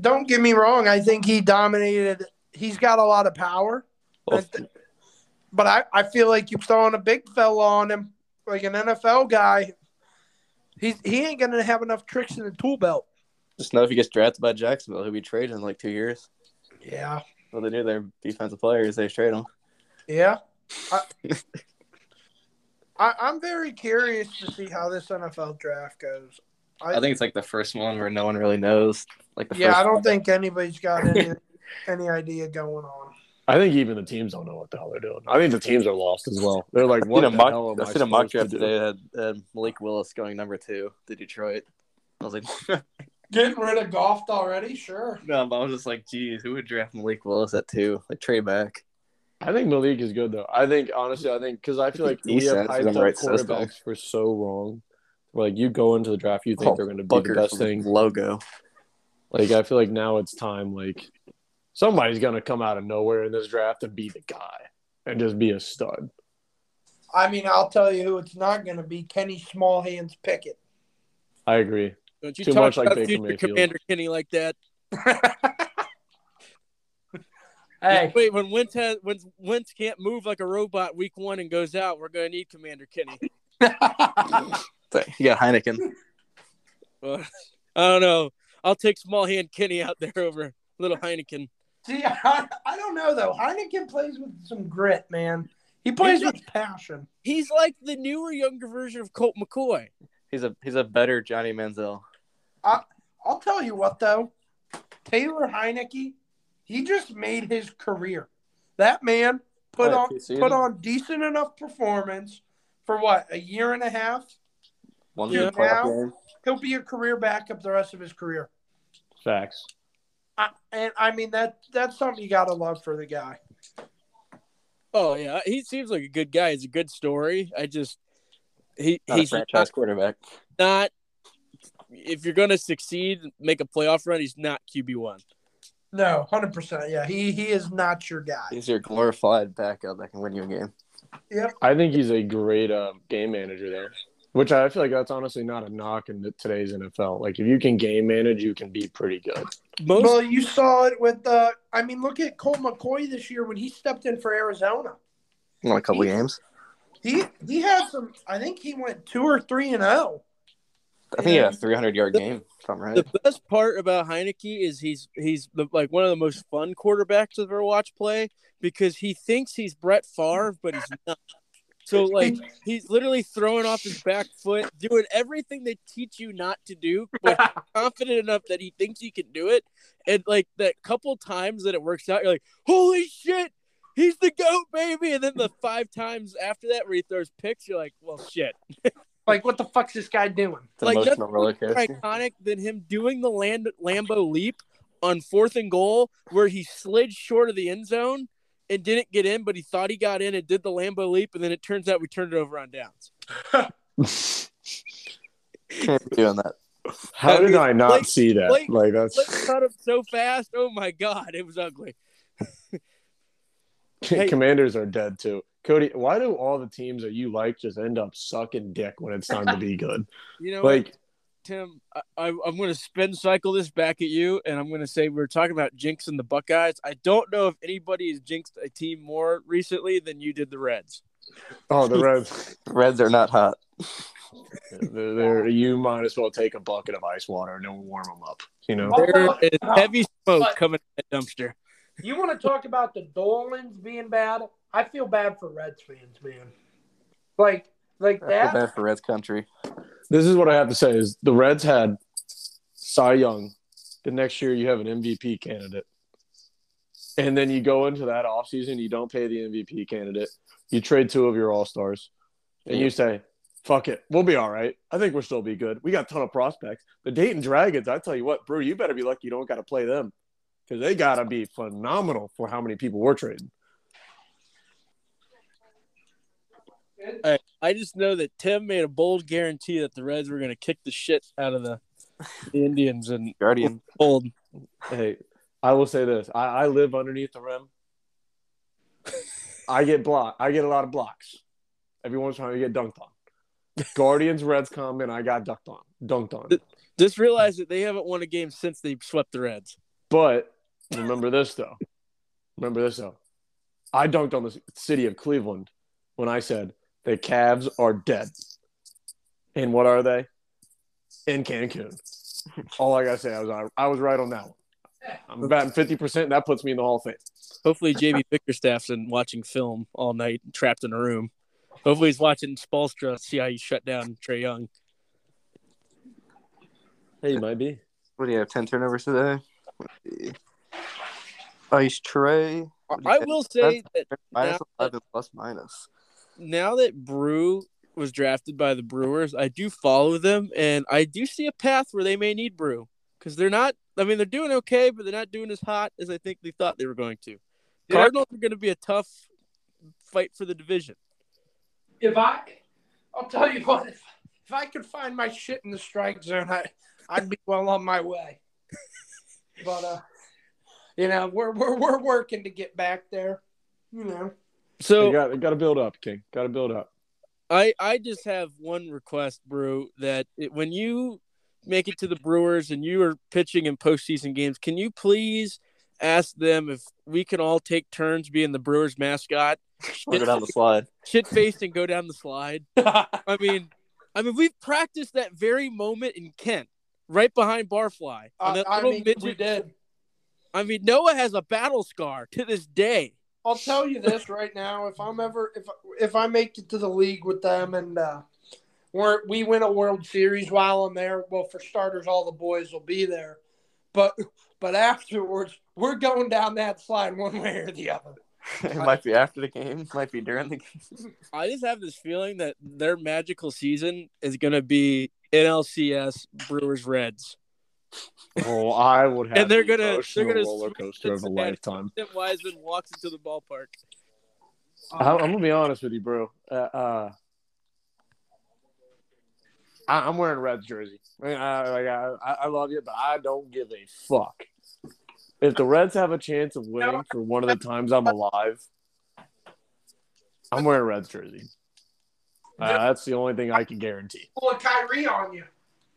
don't get me wrong. I think he dominated. He's got a lot of power. But, I, I feel like you're throwing a big fella on him, like an NFL guy. He's he ain't gonna have enough tricks in the tool belt. just know if he gets drafted by Jacksonville, he'll be traded in like two years. Yeah, Well, they do their defensive players, they trade them. yeah. I, I, I'm very curious to see how this NFL draft goes. I think it's like the first one where no one really knows. Like the Yeah, I don't one. think anybody's got any any idea going on. I think even the teams don't know what the hell they're doing. I think the teams are lost as well. They're like, I what seen the a mock, hell am I I seen a mock supposed to draft do? today that had uh, Malik Willis going number two to Detroit. I was like, Getting rid of golf already? Sure. no, but I was just like, geez, who would draft Malik Willis at two? Like trade back. I think Malik is good though. I think honestly, I think because I feel like we have Decent, hyped up right quarterbacks system. for so wrong. Like you go into the draft, you think Oh, they're going to be Booker the best thing. logo. Like I feel like now it's time. Like somebody's going to come out of nowhere in this draft and be the guy and just be a stud. I mean, I'll tell you who it's not going to be Kenny Smallhands Pickett. I agree. Don't you Too talk much like about Baker future Mayfield. Commander Kenny like that. hey, Wait, when Wentz has, when Wentz can't move like a robot week one and goes out, we're gonna need Commander Kenny. You got Heinicke. Uh, I don't know. I'll take small hand Kenny out there over little Heinicke. See, I, I don't know though. Heinicke plays with some grit, man. He plays He's with passion. He's like the newer, younger version of Colt McCoy. He's a he's a better Johnny Manziel. I, I'll tell you what though, Taylor Heinicke, he just made his career. That man put Right, on put on decent enough performance for what a year and a half. One Yeah. good playoff Now- He'll be a career backup the rest of his career. Facts. I, and I mean that that's something you gotta love for the guy. Oh yeah, he seems like a good guy. He's a good story. I just he Not he's a franchise quarterback. not. If you're gonna succeed, make a playoff run, he's not QB one. No, hundred percent. Yeah, he he is not your guy. He's your glorified backup that can win you a game. Yep. I think he's a great uh, game manager there, which I feel like that's honestly not a knock in today's NFL. Like if you can game manage, you can be pretty good. Most Well, you saw it with uh I mean, look at Colt McCoy this year when he stepped in for Arizona. Won a couple He- games. He he had some. I think he went two or three and oh. zero. I think he had a 300 yard game. If I'm right. the best part about Heinicke is he's he's the, like one of the most fun quarterbacks I've ever watched play because he thinks he's Brett Favre, but he's not. So like he's literally throwing off his back foot, doing everything they teach you not to do, but confident enough that he thinks he can do it. And like that couple times that it works out, you're like, holy shit, he's the goat, baby. And then the five times after that where he throws picks, you're like, well, shit. Like, what the fuck's this guy doing? It's an like, emotional nothing roller more iconic than him doing the land Lambeau leap on fourth and goal, where he slid short of the end zone and didn't get in, but he thought he got in and did the Lambeau leap, and then it turns out we turned it over on downs. Can't be doing that. How did I not Blake- see that? Blake- like that's Let's cut him so fast. Oh my god, it was ugly. Hey. Commanders are dead too. Cody, why do all the teams that you like just end up sucking dick when it's time to be good? You know, what, Like, Tim, I, I, I'm going to spin cycle this back at you, and I'm going to say we are talking about jinxing the Buckeyes. I don't know if anybody has jinxed a team more recently than you did the Reds. oh, the Reds, Reds are not hot. they're, they're, you might as well take a bucket of ice water and then warm them up. You know, There is heavy smoke coming at that dumpster. You want to talk about the Dolans being bad? I feel bad for Reds fans, man. Like, like I feel that. bad for Reds country. This is what I have to say: is the Reds had Cy Young. The next year, you have an MVP candidate, and then you go into that offseason, you don't pay the MVP candidate. You trade two of your all stars, and you say, "Fuck it, we'll be all right. I think we'll still be good. We got a ton of prospects. The Dayton Dragons. I tell you what, Brew, you better be lucky you don't got to play them because they got to be phenomenal for how many people we're trading." Hey, I just know that Tim made a bold guarantee that the Reds were going to kick the shit out of the, the Indians and Guardian. bold. Hey, I will say this: I, I live underneath the rim. I get blocked. I get a lot of blocks. Every once in a while, you get dunked on. Guardians, Reds come, and I got dunked on. Dunked on. Just realize that they haven't won a game since they swept the Reds. But remember this though. Remember this though. I dunked on the city of Cleveland when I said the Cavs are dead. And what are they? In Cancun. All I gotta say, I was I was right on that one. I'm batting fifty percent. That puts me in the Hall of Fame. Hopefully, JB Bickerstaff's been watching film all night, trapped in a room. Hopefully, he's watching Spoelstra, see how you shut down Trae Young. Hey, you might be. What do you have? 10 turnovers today? Ice Trae. I will say that Minus now- 11 plus minus. Now that Brew was drafted by the Brewers, I do follow them, and I do see a path where they may need Brew because they're not. I mean, they're doing okay, but they're not doing as hot as I think they thought they were going to. Yeah. Cardinals are going to be a tough fight for the division. If I, I'll tell you what. If, if I could find my shit in the strike zone, I, I'd be well on my way. But uh, you know, we're we're we're working to get back there. You know. So you got you got to build up, King. Got to build up. I I just have one request, Brew, that it, when you make it to the Brewers and you are pitching in postseason games, can you please ask them if we can all take turns being the Brewers mascot, We'll go down the slide. shit faced and go down the slide? I mean, I mean, we've practiced that very moment in Kent, right behind Barfly. on I, that I little mean, midget- we did. I mean, Noah has a battle scar to this day. I'll tell you this right now: if I'm ever if if I make it to the league with them and uh, we're, we win a World Series while I'm there. Well, for starters, all the boys will be there, but but afterwards, we're going down that slide one way or the other. it might be after the game, might be during the game. I just have this feeling that their magical season is going to be NLCS Brewers Reds. Oh, I would have. And they're the gonna- they're gonna roller coaster of a lifetime. Wiseman walks into the ballpark. I- I'm gonna be honest with you, bro. Uh, uh, I, I'm wearing Reds jersey. I, mean, I, like, I, I I love you, but I don't give a fuck. If the Reds have a chance of winning for one of the times I'm alive, I'm wearing a Reds jersey. Uh, that's the only thing I can guarantee. Pull a Kyrie on you.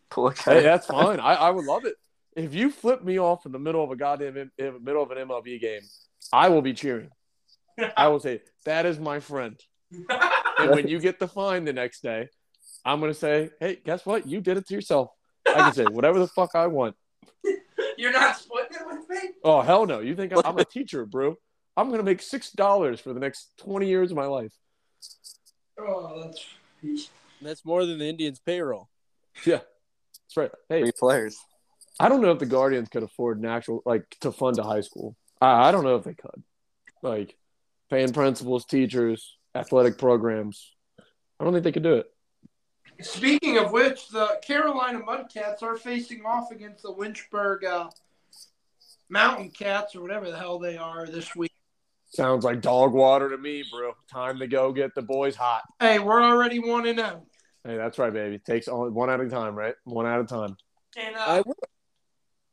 Pull a Hey, that's fine. I, I would love it. If you flip me off in the middle of a goddamn in, in the middle of an MLB game, I will be cheering. I will say that is my friend. And when you get the fine the next day, I'm gonna say, "Hey, guess what? You did it to yourself." I can say whatever the fuck I want. You're not splitting it with me? Oh hell no! You think I'm a teacher, bro? I'm gonna make six dollars for the next twenty years of my life. Oh, that's. That's more than the Indians' payroll. Yeah, that's right. Hey, Three players. I don't know if the Guardians could afford an actual like to fund a high school. I, I don't know if they could. Like paying principals, teachers, athletic programs. I don't think they could do it. Speaking of which, the Carolina Mudcats are facing off against the Lynchburg uh, Mountain Cats or whatever the hell they are this week. Sounds like dog water to me, bro. Time to go get the boys hot. Hey, we're already one and zero. Hey, that's right, baby. Takes only one at a time, right? One at a time. And I uh, will.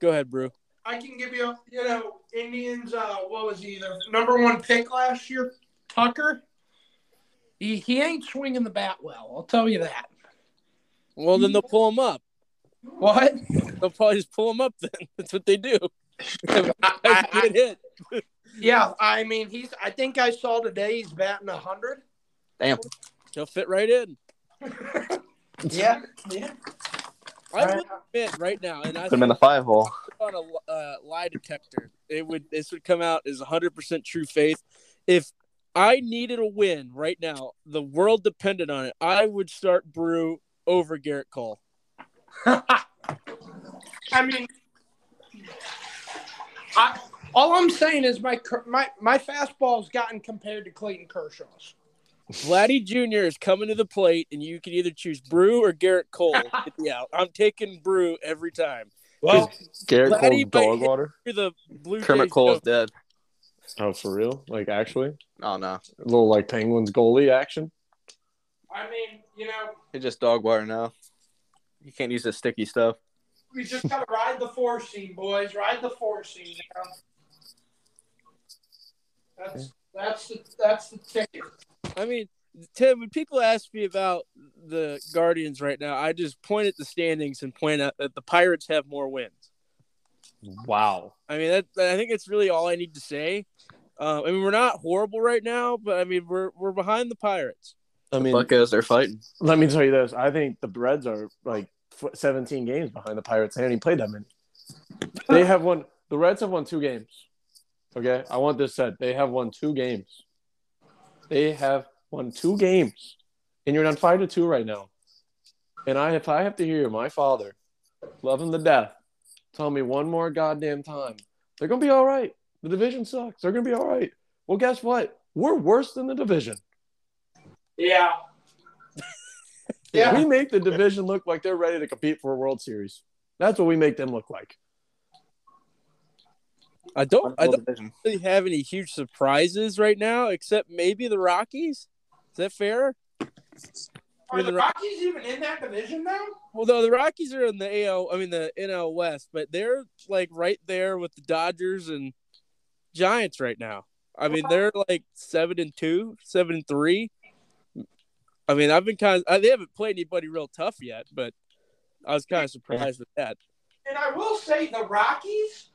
Go ahead, Brew. I can give you, you know, Indians. Uh, what was he? Their number one pick last year, Tucker. He he ain't swinging the bat well. I'll tell you that. Well, then they'll pull him up. What? They'll probably just pull him up. Then that's what they do. Guys get hit. Yeah, I mean he's. I think I saw today he's batting hundred. Damn. He'll fit right in. Yeah, yeah. I will admit right now, and I Put him in the five hole. on a uh, lie detector, it would this would come out as 100% true faith. If I needed a win right now, the world depended on it, I would start Brew over Gerrit Cole. I mean, I, all I'm saying is my cur- my my fastball's gotten compared to Clayton Kershaw's. Vladdy Jr. is coming to the plate, and you can either choose Brew or Gerrit Cole. to Get the out. I'm taking Brew every time. Well, Gerrit Vladdy Cole's dog water. You're the Blue Kermit Jays Cole is dead. Oh, for real? Like actually, Oh no. a little like Penguins goalie action. I mean, you know, It's just dog water now. You can't use the sticky stuff. we just gotta ride the four seam, boys. Ride the four seam. Now. That's that's the that's the ticket. I mean, Tim, when people ask me about the Guardians right now, I just point at the standings and point out that the Pirates have more wins. Wow. I mean, that, I think it's really all I need to say. Uh, I mean, we're not horrible right now, but I mean, we're we're behind the Pirates. I mean, Buckos, they're fighting. let me tell you this. I think the Reds are like 17 games behind the Pirates. They haven't even played that many. They have won. The Reds have won two games. Okay, I want this said. They have won two games. They have won two games, and you're on five to two right now. And I, if I have to hear my father, love him to death, tell me one more goddamn time, they're gonna be all right. The division sucks. They're gonna be all right. Well, guess what? We're worse than the division. Yeah. yeah. We make the division look like they're ready to compete for a World Series. That's what we make them look like. I don't I don't division. really have any huge surprises right now, except maybe the Rockies. Is that fair? Are the Rockies even in that division now? Well, no, the Rockies are in the AL. I mean, the NL West, but they're like right there with the Dodgers and Giants right now. I mean, they're like seven and two, seven and three. I mean, I've been kind of. They haven't played anybody real tough yet, but I was kind of surprised with that. And I will say the Rockies,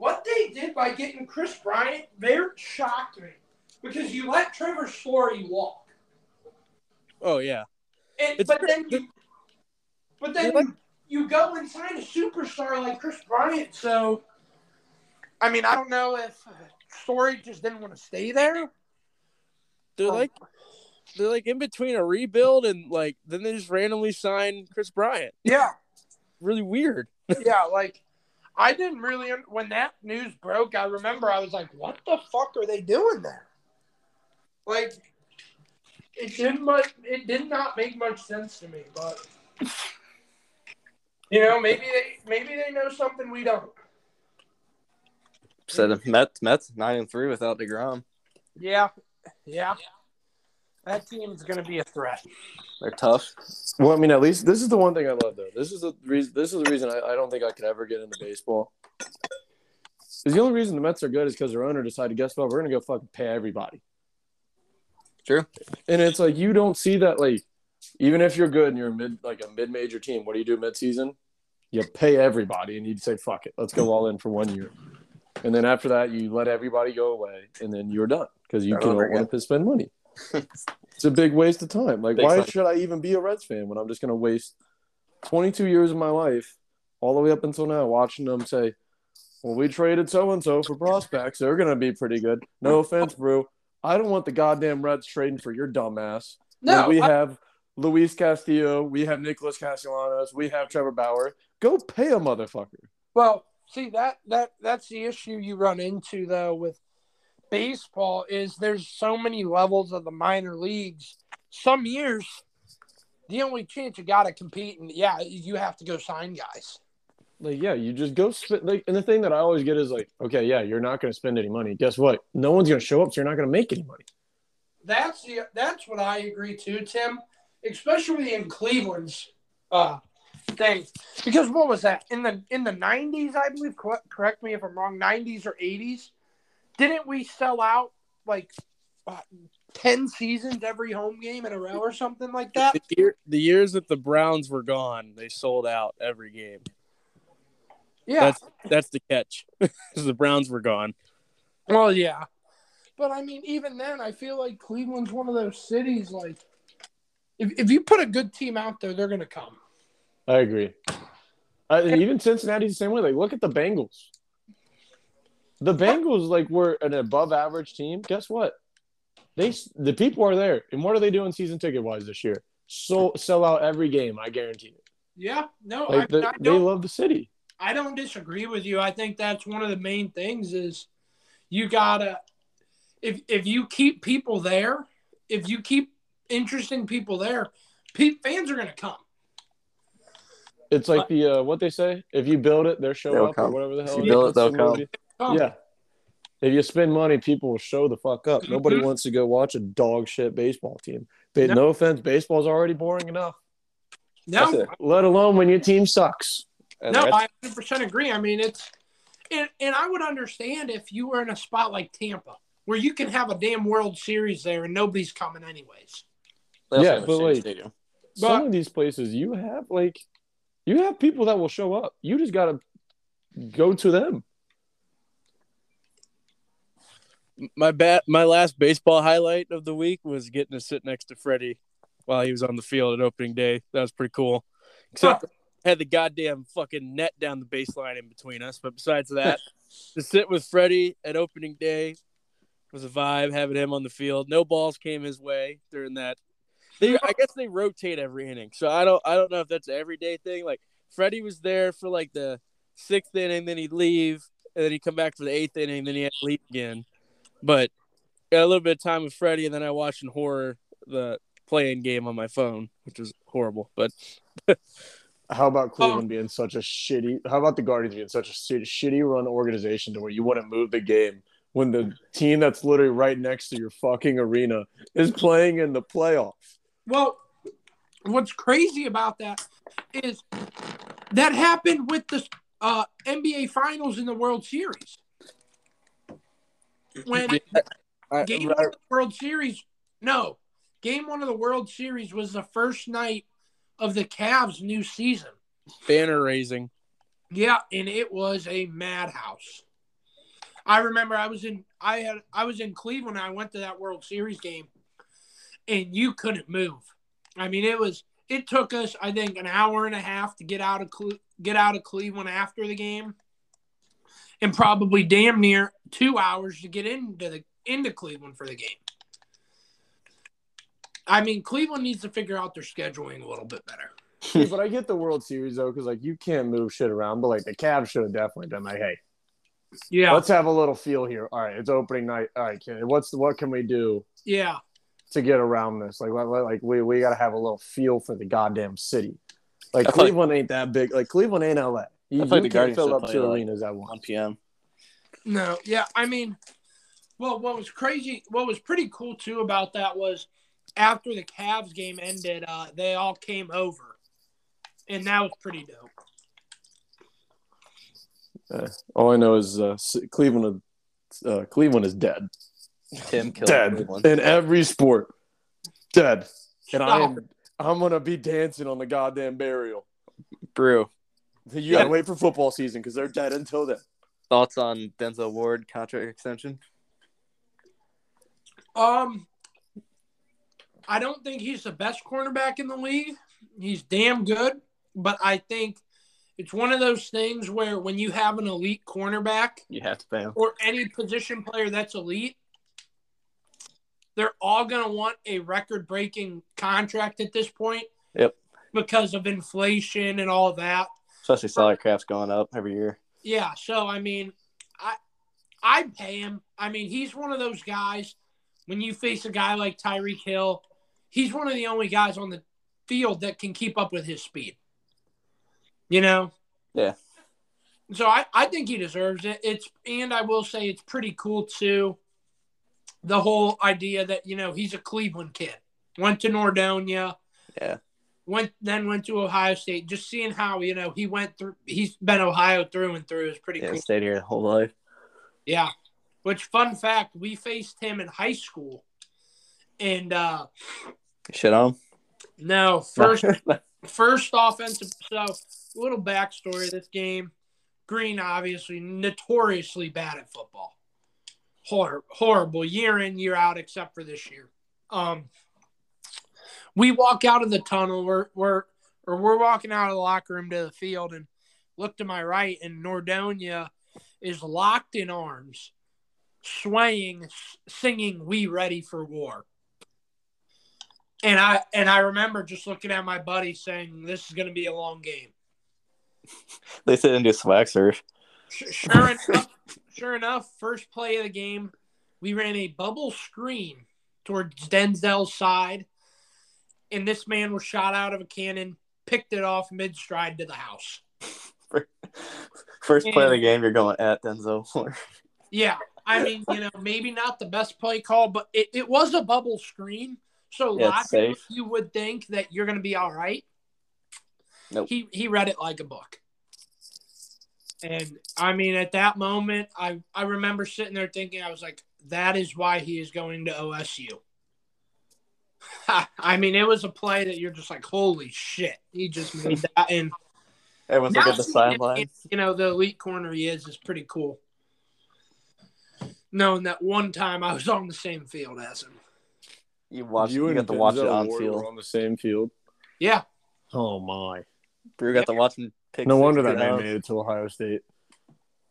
what they did by getting Kris Bryant, they shocked me because you let Trevor Story walk, Oh yeah, and It's- but then you, but then You're you, you go and sign a superstar like Kris Bryant. So, I mean, I don't know if uh, Story just didn't want to stay there. they're Oh. like they're like in between a rebuild and like then they just randomly sign Kris Bryant. Yeah, Really weird. yeah. Like I didn't really when that news broke. I remember I was like, "What the fuck are they doing there?" Like it didn't much. It did not make much sense to me, but you know, maybe they maybe they know something we don't. Said the Mets, Mets nine and three without Degrom. Yeah, yeah. That team's gonna be a threat. They're tough. Well, I mean, at least this is the one thing I love though. This is the reason. This is the reason I, I don't think I could ever get into baseball. Is the only reason the Mets are good is because their owner decided, guess what, we're gonna go fucking pay everybody. True. And it's like you don't see that like even if you're good and you're a mid like a mid major team, what do you do mid season? You pay everybody and you say, fuck it, let's go all in for one year. And then after that you let everybody go away and then you're done because you Start don't want to spend money. it's a big waste of time. Like Big why time. should I even be a Reds fan when I'm just gonna waste twenty two years of my life all the way up until now watching them say, Well, we traded so and so for prospects, they're gonna be pretty good. No offense, Brew. I don't want the goddamn Reds trading for your dumbass. No, we I- have Luis Castillo, we have Nicholas Castellanos, we have Trevor Bauer. Go pay a motherfucker. Well, see that that that's the issue you run into though with baseball is there's so many levels of the minor leagues. Some years, the only chance you got to compete, and yeah, you have to go sign guys. Like, yeah, you just go spend. Like, and the thing that I always get is like, okay, yeah, you're not going to spend any money. Guess what? No one's going to show up, so you're not going to make any money. That's the that's what I agree to, Tim, especially in Cleveland's uh thing. Because what was that in the in the nineties? I believe. Correct, me if I'm wrong. Nineties or eighties? Didn't we sell out like uh, ten seasons every home game in a row or something like that? The, year, the years that the Browns were gone, they sold out every game. Yeah. That's that's the catch. 'Cause the Browns were gone. Well, yeah. But I mean, even then, I feel like Cleveland's one of those cities. Like, if if you put a good team out there, they're gonna come. I agree. Uh, even Cincinnati's the same way. Like, look at the Bengals. The Bengals, like, were an above average team. Guess what? They the people are there, and what are they doing season ticket wise this year? So sell out every game. I guarantee it. Yeah. No, Like, I, the, I they don't. love the city. I don't disagree with you. I think that's one of the main things is you gotta if if you keep people there, if you keep interesting people there, pe- fans are gonna come. It's like the uh, what they say: if you build it, they'll show They'll up, or whatever the hell. If you build it, they'll come. movie? Come. Yeah. If you spend money, people will show the fuck up. Nobody Mhm. wants to go watch a dog shit baseball team. But No. no offense, baseball's already boring enough. No, Let alone when your team sucks. And no, I 100 percent agree. I mean, it's and, and I would understand if you were in a spot like Tampa where you can have a damn World Series there and nobody's coming anyways. they Yeah, but shitty like- stadium. Some But- of these places, you have like, you have people that will show up. You just gotta go to them. My bat, my last baseball highlight of the week was getting to sit next to Freddie while he was on the field at opening day. That was pretty cool. Except had the goddamn fucking net down the baseline in between us. But besides that, to sit with Freddie at opening day was a vibe. Having him on the field, no balls came his way during that. They, I guess they rotate every inning, so I don't, I don't know if that's an everyday thing. Like Freddie was there for like the sixth inning, then he'd leave, and then he'd come back for the eighth inning, then he had to leave again. But got a little bit of time with Freddie, and then I watched in horror the playing game on my phone, which was horrible. But How about Oh. Cleveland being such a shitty? How about the Guardians being such a shitty, shitty run organization to where you wouldn't move the game when the team that's literally right next to your fucking arena is playing in the playoffs? Well, what's crazy about that is that happened with the uh, NBA Finals in the World Series. When I, game one of the World Series, no, game one of the World Series was the first night of the Cavs' new season. banner raising. Yeah, and it was a madhouse. I remember I was in I had I was in Cleveland. I went to that World Series game, and you couldn't move. I mean, it was it took us I think an hour and a half to get out of Cle- get out of Cleveland after the game, and probably damn near two hours to get into the into Cleveland for the game. I mean, Cleveland needs to figure out their scheduling a little bit better. Yeah, but I get the World Series though, because like you can't move shit around. But like the Cavs should have definitely done like, hey, Yeah, let's have a little feel here. All right, it's opening night. All right, kid, what's what can we do yeah, to get around this? Like, what- what- like we we got to have a little feel for the goddamn city. Like I feel like- Cleveland ain't that big. Like Cleveland ain't LA. You, I feel you the can't Guardians fill up play, two like, arenas at once. 1 p.m. no, yeah. I mean, well, what was crazy, what was pretty cool too about that was after the Cavs game ended, uh, they all came over, and that was pretty dope. All I know is uh, Cleveland. Uh, Cleveland is dead. Tim killed Dead Cleveland. in every sport. Dead. And I am. I'm gonna be dancing on the goddamn burial. Brew. You gotta wait for football season because they're dead until then. Thoughts on Denzel Ward contract extension? Um, I don't think he's the best cornerback in the league. He's damn good, but I think it's one of those things where when you have an elite cornerback You have to pay him. or any position player that's elite, they're all going to want a record breaking contract at this point. Yep. Because of inflation and all that. Especially salary cap's going up every year. Yeah, so I mean, I I'd pay him. I mean, he's one of those guys. When you face a guy like Tyreek Hill, he's one of the only guys on the field that can keep up with his speed. You know. Yeah. So I, I think he deserves it. It's and I will say it's pretty cool too. The whole idea that you know he's a Cleveland kid, went to Nordonia, Yeah. Went then went to Ohio State. Just seeing how you know he went through. He's been Ohio through and through is pretty Yeah, cool. stayed here the whole life. Yeah. Which fun fact, we faced him in high school. And uh Shit on no, first first offensive so little backstory of this game. Green obviously notoriously bad at football. Hor- horrible year in, year out, except for this year. Um we walk out of the tunnel, we're we're or we're walking out of the locker room to the field and look to my right and Nordonia is locked in arms, swaying, singing "We Ready for War." And I and I remember just looking at my buddy saying, "This is going to be a long game." They sit into swag surf. Sh- Sure enough, sure enough, first play of the game, we ran a bubble screen towards Denzel's side, and this man was shot out of a cannon, picked it off mid stride to the house. First play of the game, you're going at Denzel. Ward. Yeah, I mean, you know, maybe not the best play call, but it, it was a bubble screen, so Yeah, logically you would think that you're going to be all right. Nope. He he read it like a book, and I mean, at that moment, I I remember sitting there thinking, I was like, that is why he is going to OSU. I mean, it was a play that you're just like, holy shit, he just made that, and Everyone's now looking at the seeing him, sideline. You know, the elite corner he is is pretty cool. Knowing that one time I was on the same field as him. You watch. You, and got to watch it on Ward field. on the same field. Yeah. Oh my! Brew got to watch him pick. No wonder that man made it to Ohio State.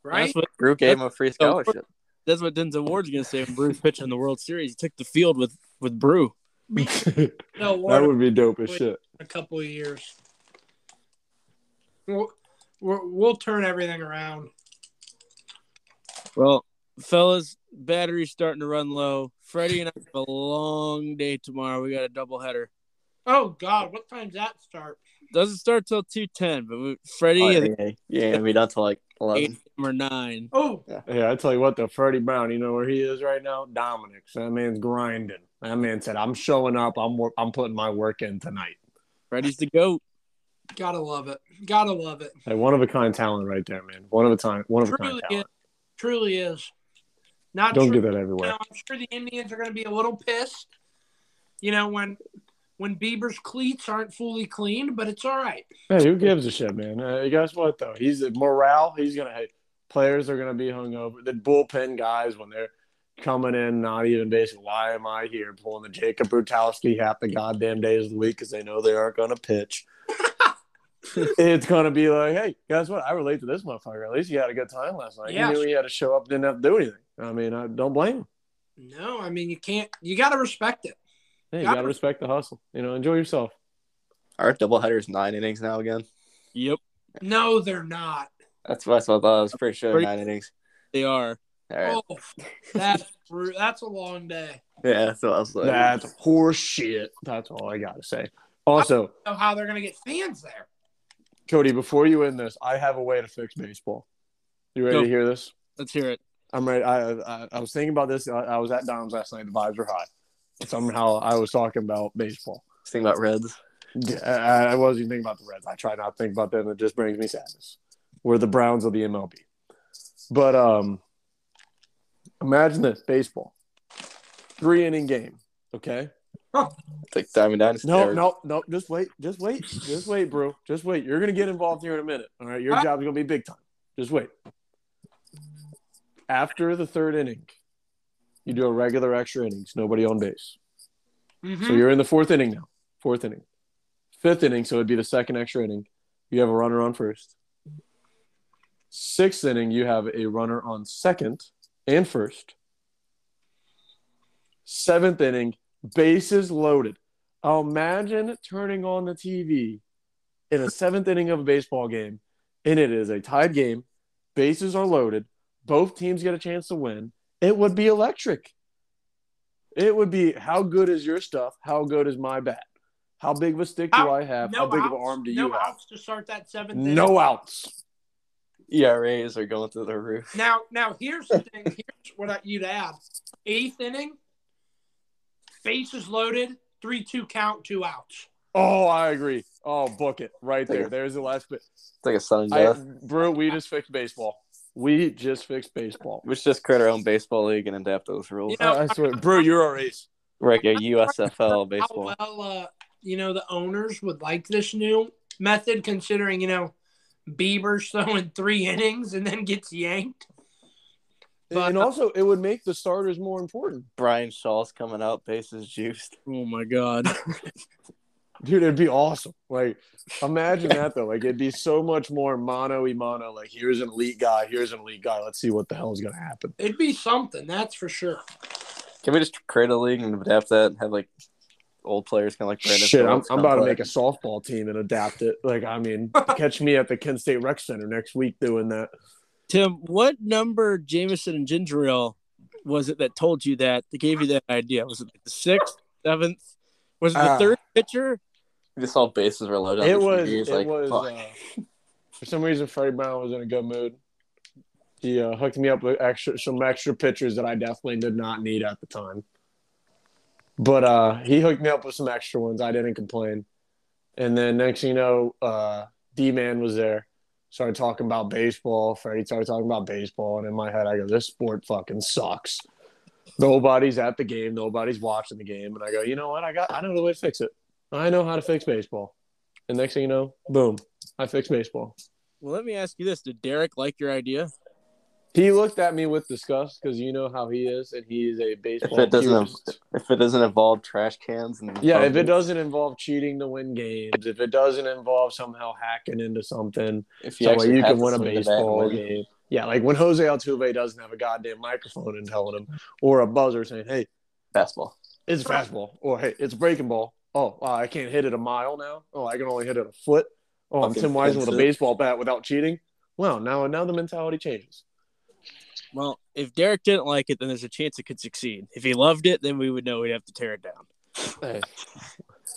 Right? That's what Brew gave him a free scholarship. that's what Denzel Ward's gonna say when Brew's pitching in the World Series. He took the field with with Brew. no, that would be dope as shit. a couple of years. We'll, we'll, we'll turn everything around. Well, fellas, battery's starting to run low. Freddie and I have a long day tomorrow. We got a double header. Oh God, what time's that start? Doesn't start till two ten, but we, Freddie Oh, yeah, think yeah, yeah, gonna be done till like eight eleven. or nine. Oh, Yeah, I tell you what, though, Freddie Brown, you know where he is right now? Dominic's. That man's grinding. That man said, "I'm showing up. I'm wor- I'm putting my work in tonight." Freddie's the goat. gotta love it. Gotta love it. Hey, one of a kind talent right there, man. One of a time, one of a kind Truly is. talent. Truly is. Not Don't true. get that You everywhere. know, I'm sure the Indians are going to be a little pissed. You know when when Bieber's cleats aren't fully cleaned, but it's all right. Hey, who gives a shit, man? Uh, guess what though? He's morale. He's gonna. Hey, players are gonna be hungover. The bullpen guys when they're coming in, not even basically. Why am I here? Pulling the Jacob Brutowski half the goddamn days of the week because they know they aren't gonna pitch. it's gonna be like, hey, guess what? I relate to this motherfucker. At least he had a good time last night. Yeah. He knew he had to show up, didn't have to do anything. I mean, I don't blame him. No, I mean you can't. You got to respect it. Hey, you Got gotta it. respect the hustle. You know, enjoy yourself. Our doubleheaders nine innings now again. Yep, No, they're not. That's what, that's what I thought. I was pretty sure Pretty- nine innings. they are. All right. Oh, that's that's a long day. Yeah, that's what I was like. That's horse shit. That's all I gotta say. Also, Know how they're gonna get fans there? Cody, before you end this, I have a way to fix baseball. You ready Go. to hear this? Let's hear it. I'm ready. I, I I was thinking about this. I, I was at Dom's last night. The vibes were high. Somehow I was talking about baseball. Think about Reds. Yeah, I, I wasn't even thinking about the Reds. I try not to think about them. It just brings me sadness. We're the Browns of the MLB. But um, imagine this: baseball, three inning game. Okay. It's like Diamond Dynasty. No, or- no, no. Just wait. Just wait. Just wait, bro. Just wait. You're gonna get involved here in a minute. All right. Your Huh? job's gonna be big time. Just wait. After the third inning, you do a regular extra innings. Nobody on base. Mhm. So you're in the fourth inning now. Fourth inning. Fifth inning, so it'd be the second extra inning. You have a runner on first. Sixth inning, you have a runner on second and first. Seventh inning, bases loaded. I'll imagine turning on the TV in a seventh inning of a baseball game, and it is a tied game. Bases are loaded. Both teams get a chance to win. It would be electric. It would be how good is your stuff? How good is my bat? How big of a stick do I have? How no big of an arm do no you have? outs to start that seventh. inning. No outs. ERAs are going through the roof. Now, now here's the thing. Here's what I, you'd add: eighth inning, bases loaded, three-two count, two outs. Oh, I agree. Oh, book it right there. There's the last bit. It's like a sudden I, death. bro, we just fixed baseball. We just fixed baseball. We should just create our own baseball league and adapt those rules. You know, I swear, bro, you're our ace. Like a USFL baseball. How well, uh, you know, the owners would like this new method, considering you know, Bieber's throwing three innings and then gets yanked. But- and also, it would make the starters more important. Bryan Shaw's coming out, bases juiced. Oh my god. Dude, it'd be awesome. Like, imagine that though. Like, it'd be so much more mono e mono. Like, here's an elite guy. Here's an elite guy. Let's see what the hell is gonna happen. It'd be something, that's for sure. Can we just create a league and adapt that and have like old players kind of like Brandon Shit, I'm, I'm come about to play? make a softball team and adapt it. Like, I mean, catch me at the Kent State Rec Center next week doing that. Tim, what number Jameson and Ginger Ale was it that told you that? That gave you that idea? Was it the sixth, seventh? Was it the Ah. third pitcher? We just saw bases were loaded. on It was. It like, was. Uh, for some reason, Freddie Brown was in a good mood. He uh, hooked me up with extra some extra pitchers that I definitely did not need at the time. But uh, he hooked me up with some extra ones. I didn't complain. And then next thing you know, uh, D Man was there. Started talking about baseball. Freddie started talking about baseball, and in my head, I go, "This sport fucking sucks. Nobody's at the game. Nobody's watching the game." And I go, "You know what? I got. I know the way to fix it. I know how to fix baseball." And next thing you know, boom, I fixed baseball. Well, let me ask you this: Did Derek like your idea? He looked at me with disgust because you know how he is, and he is a baseball. If it doesn't, purist. if it doesn't involve trash cans and yeah, if it doesn't involve cheating to win games, if it doesn't involve somehow hacking into something, if you so you can win a swing the bat and baseball game. Yeah, like when Jose Altuve doesn't have a goddamn microphone and telling him, or a buzzer saying, "Hey, fastball. it's fastball," or "Hey, it's breaking ball." Oh, wow, I can't hit it a mile now. Oh, I can only hit it a foot. Oh, I'm Tim Wise with a baseball bat without cheating. Well, now now the mentality changes. Well, if Derek didn't like it, then there's a chance it could succeed. If he loved it, then we would know we'd have to tear it down. Hey,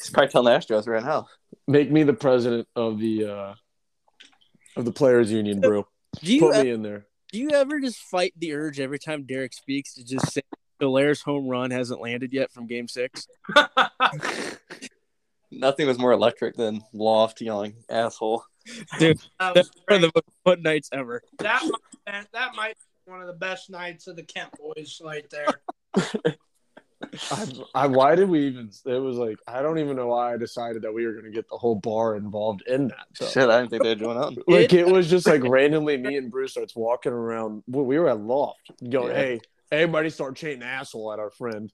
He's probably telling the Astros right now. make me the president of the uh of the players union, bro. Do you Put me in there. do you ever just fight the urge every time Derek speaks to just say Hilaire's home run hasn't landed yet from Game Six? Nothing was more electric than Loft yelling "asshole." Dude, That That's was one of the most fun nights ever. that, might, that might be one of the best nights of the Kent boys right there. I, I, why did we even? It was like I don't even know why I decided that we were going to get the whole bar involved in that. So. Shit, I didn't think they'd join out. Like it was just like randomly me and Bruce starts walking around. We were at Loft going, Yeah. "Hey, everybody start chanting asshole at our friend."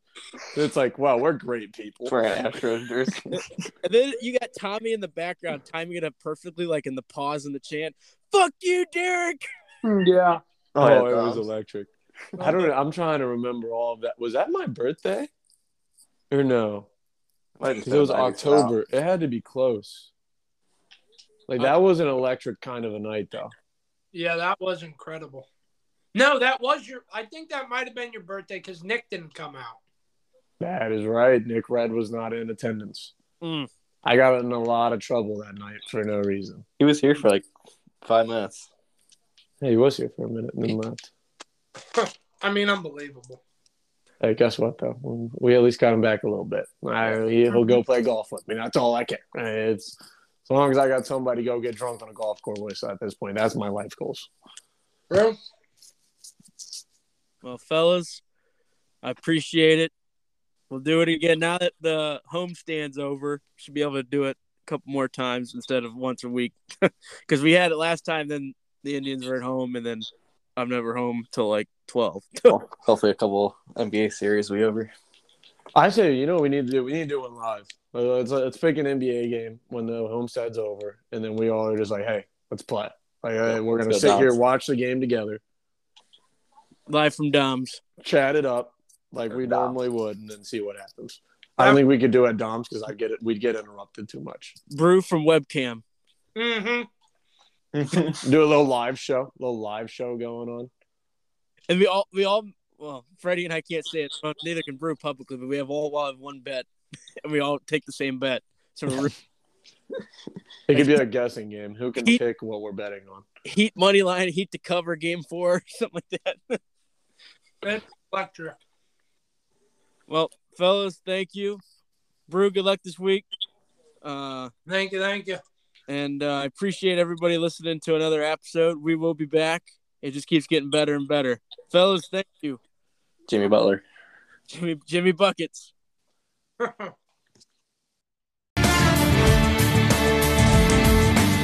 It's like, wow, we're great people. For an Astros jersey. And then you got Tommy in the background timing it up perfectly, like in the pause in the chant. Fuck you, Derek. Yeah. Oh, yeah, it was electric. I don't know. I'm trying to remember all of that. Was that my birthday? Or no? Might Because it was been a 90s foul. October. It had to be close. Like that was an electric kind of a night, though. Yeah, that was incredible. No, that was your. I think that might have been your birthday because Nick didn't come out. That is right. Nick Red was not in attendance. Mm. I got in a lot of trouble that night for no reason. He was here for like five minutes. Hey, he was here for a minute and then left. I mean, unbelievable. Hey, guess what though? We at least got him back a little bit. I, he'll go play golf with me. That's all I care. It's as long as I got somebody go get drunk on a golf course with at this point. That's my life goals. Bro, Well, fellas, I appreciate it. We'll do it again now that the homestand's over. Should be able to do it a couple more times instead of once a week because we had it last time. Then the Indians were at home, and then I'm never home till like twelve. Well, hopefully, a couple NBA series we over. I say, you know, what we need to do. We need to do one live. Let's let's pick an NBA game when the homestead's over, and then we all are just like, hey, let's play. Like, hey, we're gonna go sit here, watch the game together, Live from Dom's. chat it up like we Dons. normally would, and then see what happens. I don't think we could do it at Dom's because I get it. We'd get interrupted too much. Brew from webcam. mm-hmm. Do a little live show, little live show going on. And we all we all well, Freddie and I can't say it. But neither can Brew publicly, but we have all all have one bet, and we all take the same bet. So we're It could be a guessing game. Who can He- pick what we're betting on? Heat money line, Heat to cover game four, something like that. Electric. Well, fellas, thank you. Brew, good luck this week. Uh, Thank you, thank you. And uh, I appreciate everybody listening to another episode. We will be back. It just keeps getting better and better. Fellas, thank you. Jimmy Butler. Jimmy Jimmy Buckets.